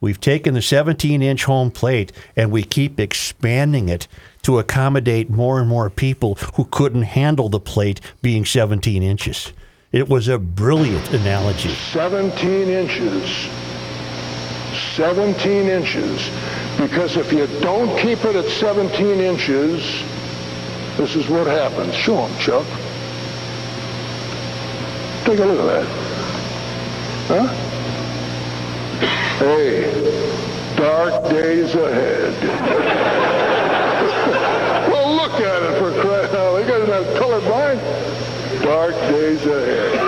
We've taken the 17 inch home plate and we keep expanding it to accommodate more and more people who couldn't handle the plate being 17 inches. It was a brilliant analogy. 17 inches. 17 inches. Because if you don't keep it at 17 inches, this is what happens. Show 'em, Chuck. Take a look at that. Huh? Hey, dark days ahead. *laughs* well, look at it for crying out. You guys are colorblind. Dark days ahead.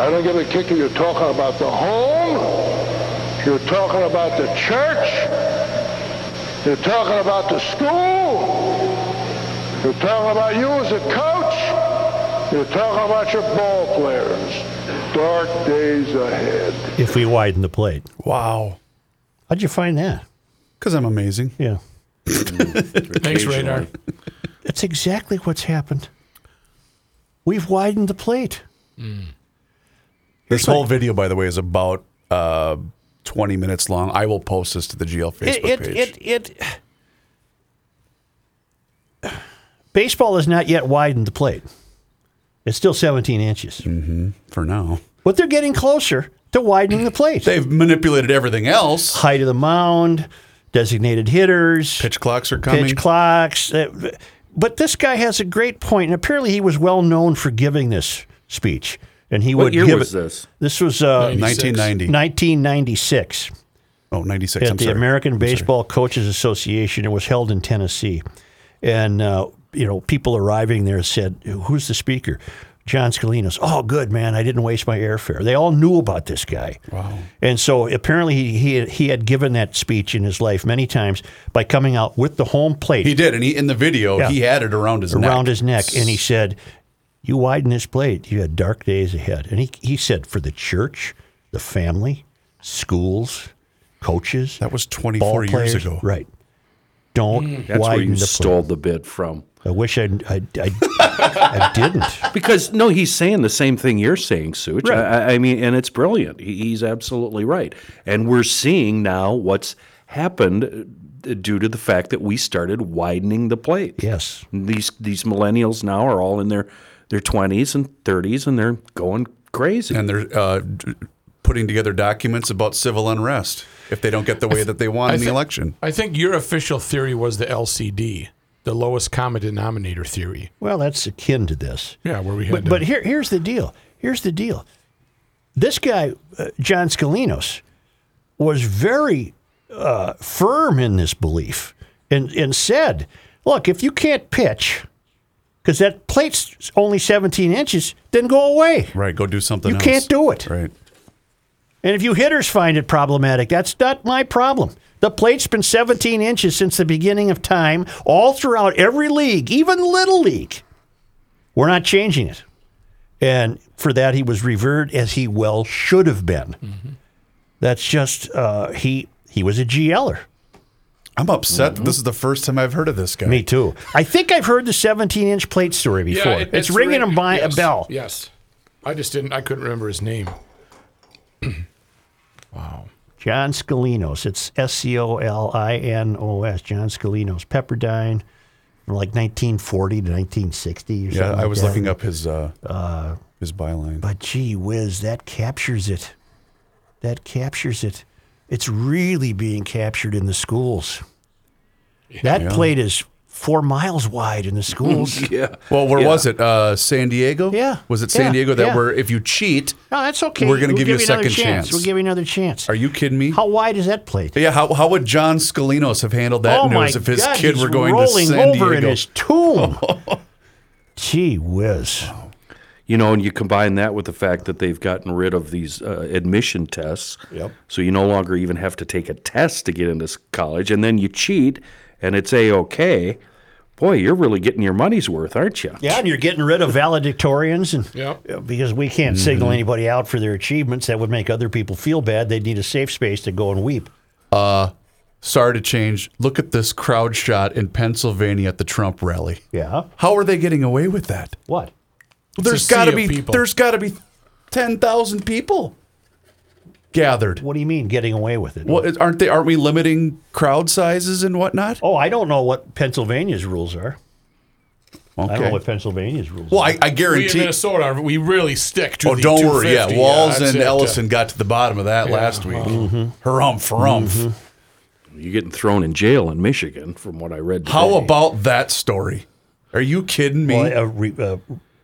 I don't get a kick of you talking about the home. You're talking about the church. You're talking about the school. You're talking about you as a coach. You're talking about your ball players. Dark days ahead. If we widen the plate. Wow. How'd you find that? Because I'm amazing. Yeah. *laughs* Thanks, Radar. That's exactly what's happened. We've widened the plate. This whole video, by the way, is about uh, 20 minutes long. I will post this to the GL Facebook it, page. it, it, it, baseball has not yet widened the plate. It's still 17 inches. for now. But they're getting closer to widening the plate. They've manipulated everything else. Height of the mound, designated hitters, Pitch clocks are coming. pitch clocks. uh, But this guy has a great point, and apparently he was well known for giving this speech. And he What would year give was it- this? This was uh, 1990. 1996 Oh, 96. at I'm the sorry. American Baseball Coaches Association. It was held in Tennessee, and uh, you know people arriving there said, "Who's the speaker?" John Scolinos. Oh, good man! I didn't waste my airfare. They all knew about this guy. Wow! And so apparently he he had, he had given that speech in his life many times by coming out with the home plate He did, and he in the video Yeah. he had it around his neck. around his neck, and he said, "You widen this plate, you had dark days ahead." And he he said, for the church, the family, schools, coaches, That was 24 ball years ago. right? Don't Mm. That's where widen you the stole plate. the bit from. I wish I I, I, I didn't. *laughs* Because no, he's saying the same thing you're saying, Such. Right. I, I mean, and it's brilliant. He, he's absolutely right. And we're seeing now what's happened uh, due to the fact that we started widening the plate. Yes. These these millennials now are all in their their twenties and thirties, and they're going crazy. and they're uh, putting together documents about civil unrest if they don't get the way that they want I in the election. I think your official theory was the LCD, the lowest common denominator theory. Well, that's akin to this. Yeah, where we had But, to- but here, here's the deal. Here's the deal. This guy, uh, John Scolinos, was very uh, firm in this belief and, and said, look, if you can't pitch, because that plate's only 17 inches, then go away. Right, go do something You else. can't do it. Right. And if you hitters find it problematic, that's not my problem. The plate's been 17 inches since the beginning of time, all throughout every league, even Little League. We're not changing it. And for that, he was revered as he well should have been. That's just, uh, he, he was a GLer. I'm upset that this is the first time I've heard of this guy. Me too. I think I've heard the 17 inch plate story before. it- it's, ringing ring- a, bi- yes, a bell. Yes. I just didn't, I couldn't remember his name. *clears throat* Wow. John Scolinos. It's S C O L I N O S. John Scolinos. Pepperdine from like 1940 to 1960 or Yeah. I was that. looking up his uh, his byline. But gee whiz, that captures it. That captures it. It's really being captured in the schools. That Yeah. plate is four miles wide in the schools. *laughs* yeah. Well, where Yeah. was it? Uh, San Diego. Yeah. Was it San Yeah, Diego that yeah. where if you cheat, No, that's okay. We're gonna We'll give you a another second chance. chance. We'll give you another chance. are you kidding me? How wide is that plate? yeah. How, how would John Scolinos have handled that oh news if his God, kid were going to rolling San over Diego? in his tomb. *laughs* Gee whiz. You know, and you combine that with the fact that they've gotten rid of these uh, admission tests. Yep. So you no longer even have to take a test to get into college, and then you cheat, and it's a okay. Boy, you're really getting your money's worth, aren't you? Yeah, and you're getting rid of valedictorians, and Yep. because we can't Mm-hmm. signal anybody out for their achievements, that would make other people feel bad. They'd need a safe space to go and weep. Uh, Sorry to change. Look at this crowd shot in Pennsylvania at the Trump rally. Yeah. How are they getting away with that? What? There's a sea got to be people. there's got to be ten thousand people gathered. What do you mean getting away with it? What aren't they? Aren't we limiting crowd sizes and whatnot? Oh, I don't know what Pennsylvania's rules are. I don't know what Pennsylvania's rules Well, are. I, I We in guarantee. Minnesota, we really stick to Oh, the don't worry. Yeah, Walz that's and it. Uh, Ellison got to the bottom of that last week. Mm-hmm. Harumph, harumph. You're getting thrown in jail in Michigan, from what I read. How about that story? Are you kidding me? Well, uh, re, uh,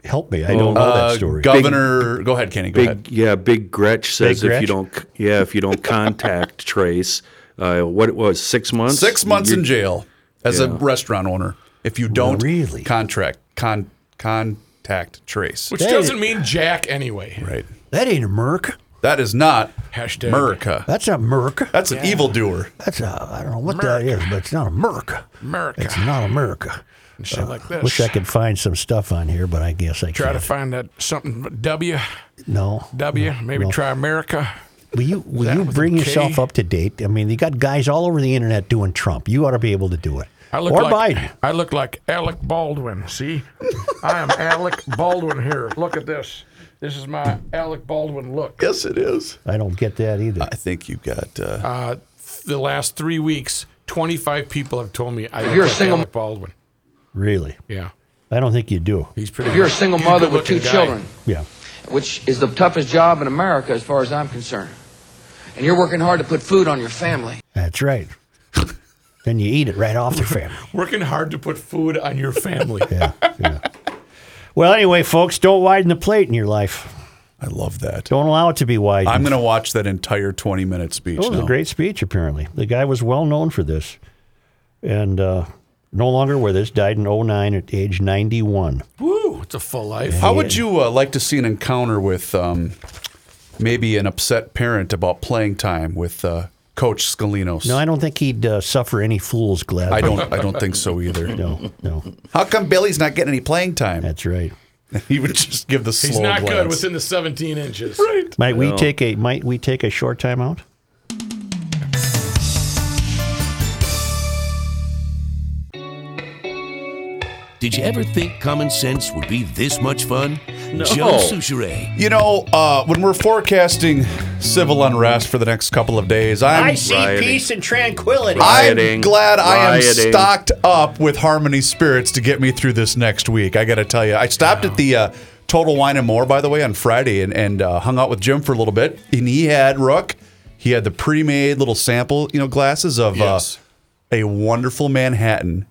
help me. I don't know Uh, that story. Governor, go ahead, Kenny. Go Big, ahead. yeah, Big Gretch says Big if you don't, yeah, if you don't contact *laughs* Trace, uh, what it was, six months, Six months in jail as a restaurant owner if you don't Really? contract con contact trace. Which Hey. doesn't mean jack anyway. right. that ain't a merc. That is not Hashtag. America. That's a merc. That's an evildoer. That's a, I don't know what that is, but it's not a merc. America. It's not America. And shit like uh, this. Wish I could find some stuff on here, but I guess I can Try to can't. find that something W, no. W, maybe no. try America. Will you will that you with a bring K? yourself up to date? I mean, you got guys all over the internet doing Trump. You ought to be able to do it. I look or like Biden. I look like Alec Baldwin. See, I am Alec Baldwin here. Look at this. This is my Alec Baldwin look. Yes, it is. I don't get that either. I think you've got. Uh, Uh, the last three weeks, 25 people have told me I look you're a single- Alec Baldwin. really, Yeah, I don't think you do. he's pretty. If you're a single mother with two guy. children, Yeah. which is the toughest job in America as far as I'm concerned, and you're working hard to put food on your family, That's right. then you eat it right off the *laughs* family. Working hard to put food on your family. Yeah, yeah. Well, anyway, folks, don't widen the plate in your life. I love that. Don't allow it to be wide. I'm going to watch that entire 20 minute speech. It was now. a great speech, apparently. The guy was well known for this. And uh, no longer with us, died in 09 at age 91. Woo! It's a full life. How would you uh, like to see an encounter with um, maybe an upset parent about playing time with uh, Coach Scolinos? No, I don't think he'd uh, suffer any fool's gladly. I don't. I don't think so either. No, no. How come Billy's not getting any playing time? That's right. *laughs* he would just give the slow He's not glance. good within the 17 inches. Right. Might we No. take a might we take a short time Did you ever think common sense would be this much fun? No. Joe Soucheray. You know, uh, when we're forecasting civil unrest for the next couple of days, I'm Rioting. Peace and tranquility. I'm Rioting. glad I am stocked up with Harmony Spirits to get me through this next week. I got to tell you, I stopped at the uh, Total Wine and More, by the way, on Friday and, and uh, hung out with Jim for a little bit. And he had Rook. He had the pre-made little sample, you know, glasses of Yes. uh, a wonderful Manhattan.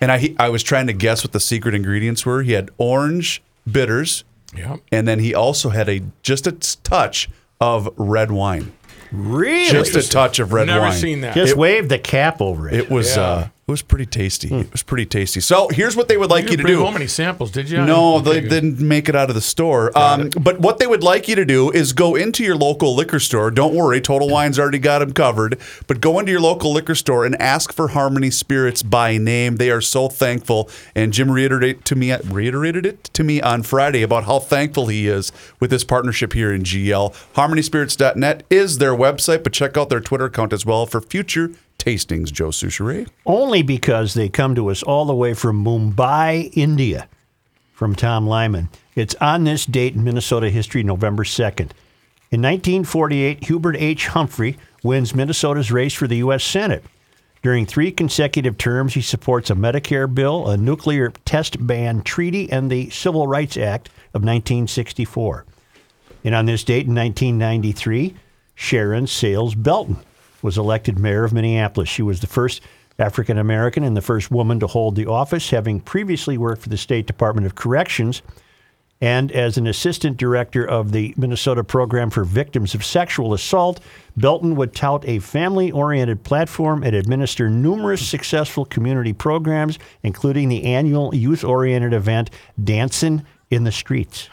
And I I was trying to guess what the secret ingredients were. He had orange bitters, Yep. and then he also had a just a touch of red wine. Really? Just a touch of red Never wine. Never seen that. Just It- wave the cap over it. It was Yeah. uh, it was pretty tasty. It was pretty tasty. So here's what they would like you you, didn't to bring do. home any samples, did you? No, they good. didn't make it out of the store. Um, but what they would like you to do is go into your local liquor store. Don't worry, Total Wine's already got them covered. But go into your local liquor store and ask for Harmony Spirits by name. They are so thankful. And Jim reiterated to me reiterated it to me on Friday about how thankful he is with this partnership here in GL. HarmonySpirits.net is their website, but check out their Twitter account as well for future tastings. Joe Soucheray. Only because they come to us all the way from Mumbai, India, from Tom Lyman. It's on this date in Minnesota history, November 2nd. In 1948, Hubert H. Humphrey wins Minnesota's race for the U.S. Senate. During three consecutive terms, he supports a Medicare bill, a nuclear test ban treaty, and the Civil Rights Act of 1964. And on this date in 1993, Sharon Sayles Belton was elected mayor of Minneapolis. She was the first African American and the first woman to hold the office, having previously worked for the State Department of Corrections and as an assistant director of the Minnesota Program for Victims of Sexual Assault. Belton would tout a family oriented platform and administer numerous successful community programs, including the annual youth oriented event Dancing in the Streets.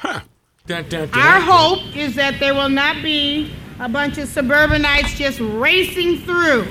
Dun, dun, dun. Our hope is that there will not be a bunch of suburbanites just racing through.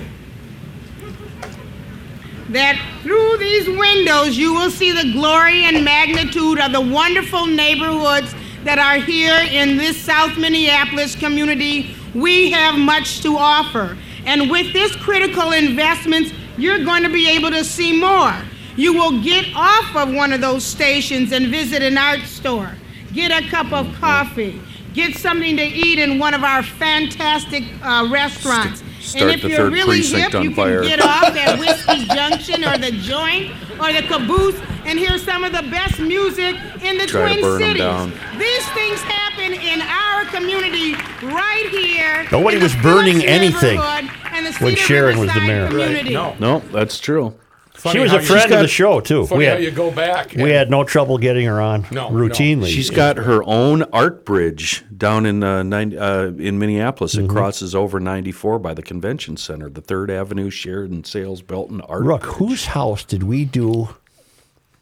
That through these windows you will see the glory and magnitude of the wonderful neighborhoods that are here in this South Minneapolis community. We have much to offer. And with this critical investments, you're going to be able to see more. You will get off of one of those stations and visit an art store, get a cup of coffee, get something to eat in one of our fantastic uh, restaurants. Start and if the you're third really hip, on you fire. can get off at *laughs* Whiskey Junction or the Joint or the Caboose and hear some of the best music in the Try to Twin burn 'em Cities. down. These things happen in our community right here. Nobody was burning anything and the when Cedar Sharon was the mayor. Right. No. No, that's true. Funny she was a you- friend of the show, too. Funny We how had, you go back. we and- had no trouble getting her on No, no. routinely. She's got her own art bridge down in uh, nine, uh, in Minneapolis. Mm-hmm. It crosses over 94 by the convention center, the Third Avenue Sharon Sayles Belton Art. Rook, Bridge. whose house did we do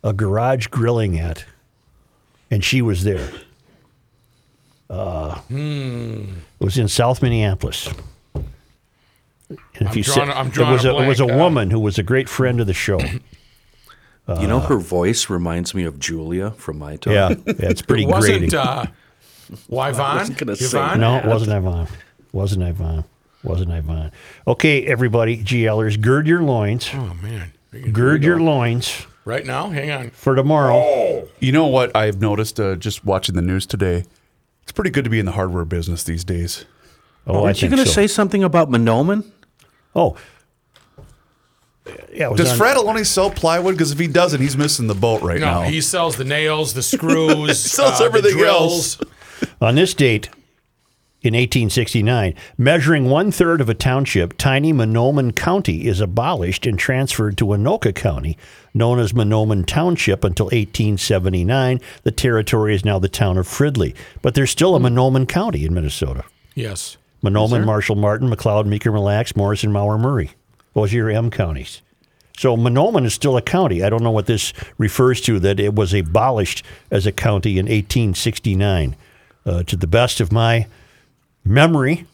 a garage grilling at? And she was there. Uh, Hmm. It was in South Minneapolis. And if I'm you drawing- said- I'm it was a a, it was a blank, uh, woman who was a great friend of the show. *clears throat* you know, her voice reminds me of Julia from my time. yeah, that's pretty *laughs* it wasn't grating. uh, Yvonne? wasn't gonna say Yvonne? no, it wasn't Yvonne. Wasn't Yvonne. Wasn't Yvonne. Okay, everybody, GLers, gird your loins. Oh, man. Gird your loins Right now? Hang on. for tomorrow. You know what I've noticed uh, just watching the news today? It's pretty good to be in the hardware business these days. Oh, I Aren't you think going to so. say something about Monoman? Oh, yeah. Does on- Fred only sell plywood? Because if he doesn't, he's missing the boat right No, now. he sells the nails, the *laughs* screws, sells uh, the everything drills. else. On this date, in 1869, measuring one third of a township, tiny Manomin County is abolished and transferred to Anoka County, known as Manomin Township until 1879. The territory is now the town of Fridley, but there's still a Mahnomen County in Minnesota. Yes. Mahnomen, Marshall, Martin, McLeod, Meeker, Mille Lacs, Morrison, Mower, Murray. Those are your M counties. So Mahnomen is still a county. I don't know what this refers to, that it was abolished as a county in 1869. Uh, to the best of my memory,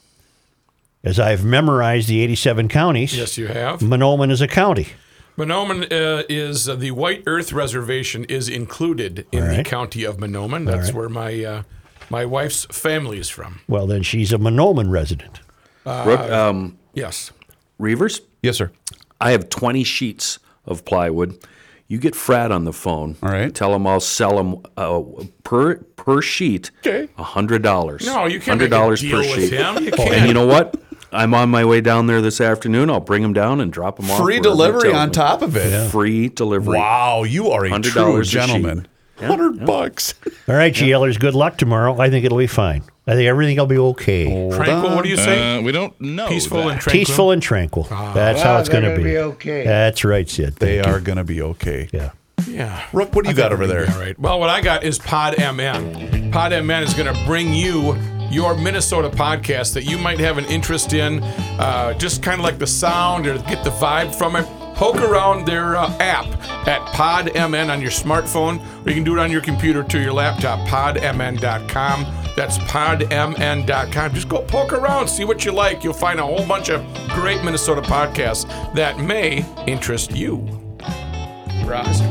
as I've memorized the 87 counties, Yes, you have. Mahnomen is a county. Mahnomen uh, is uh, the White Earth Reservation is included in All the county of Mahnomen. That's right. where my uh, my wife's family is from. Well, then she's a Mahnomen resident. Rook, um, Yes. Reuvers, Yes, sir. I have 20 sheets of plywood. You get Frat on the phone. All right. Tell him I'll sell him uh, per per sheet. Okay. hundred dollars. No, you can't hundred make a dollars deal per with sheet. him. You And can't. you know what? I'm on my way down there this afternoon. I'll bring them down and drop them off. Free wherever they delivery tell on me. top of it. Free delivery. Wow, you are a $100 true a sheet. gentleman. Hundred bucks. All right, GLers, good luck tomorrow. I think it'll be fine. I think everything will be okay. Tranquil, what do you say? Uh, we don't know. Peaceful that. and tranquil. Peaceful and tranquil. That's how it's going to be. be okay. That's right, Sid. They Thank you. are going to be okay. Yeah. Yeah. Rook, what do you got over there? All right. Well, what I got is Pod MN. Pod MN is going to bring you your Minnesota podcast that you might have an interest in, uh, just kind of like the sound or get the vibe from it. Poke around their uh, app at PodMN on your smartphone, or you can do it on your computer to your laptop, podmn.com. That's podmn.com. Just go poke around, see what you like. You'll find a whole bunch of great Minnesota podcasts that may interest you. Roz?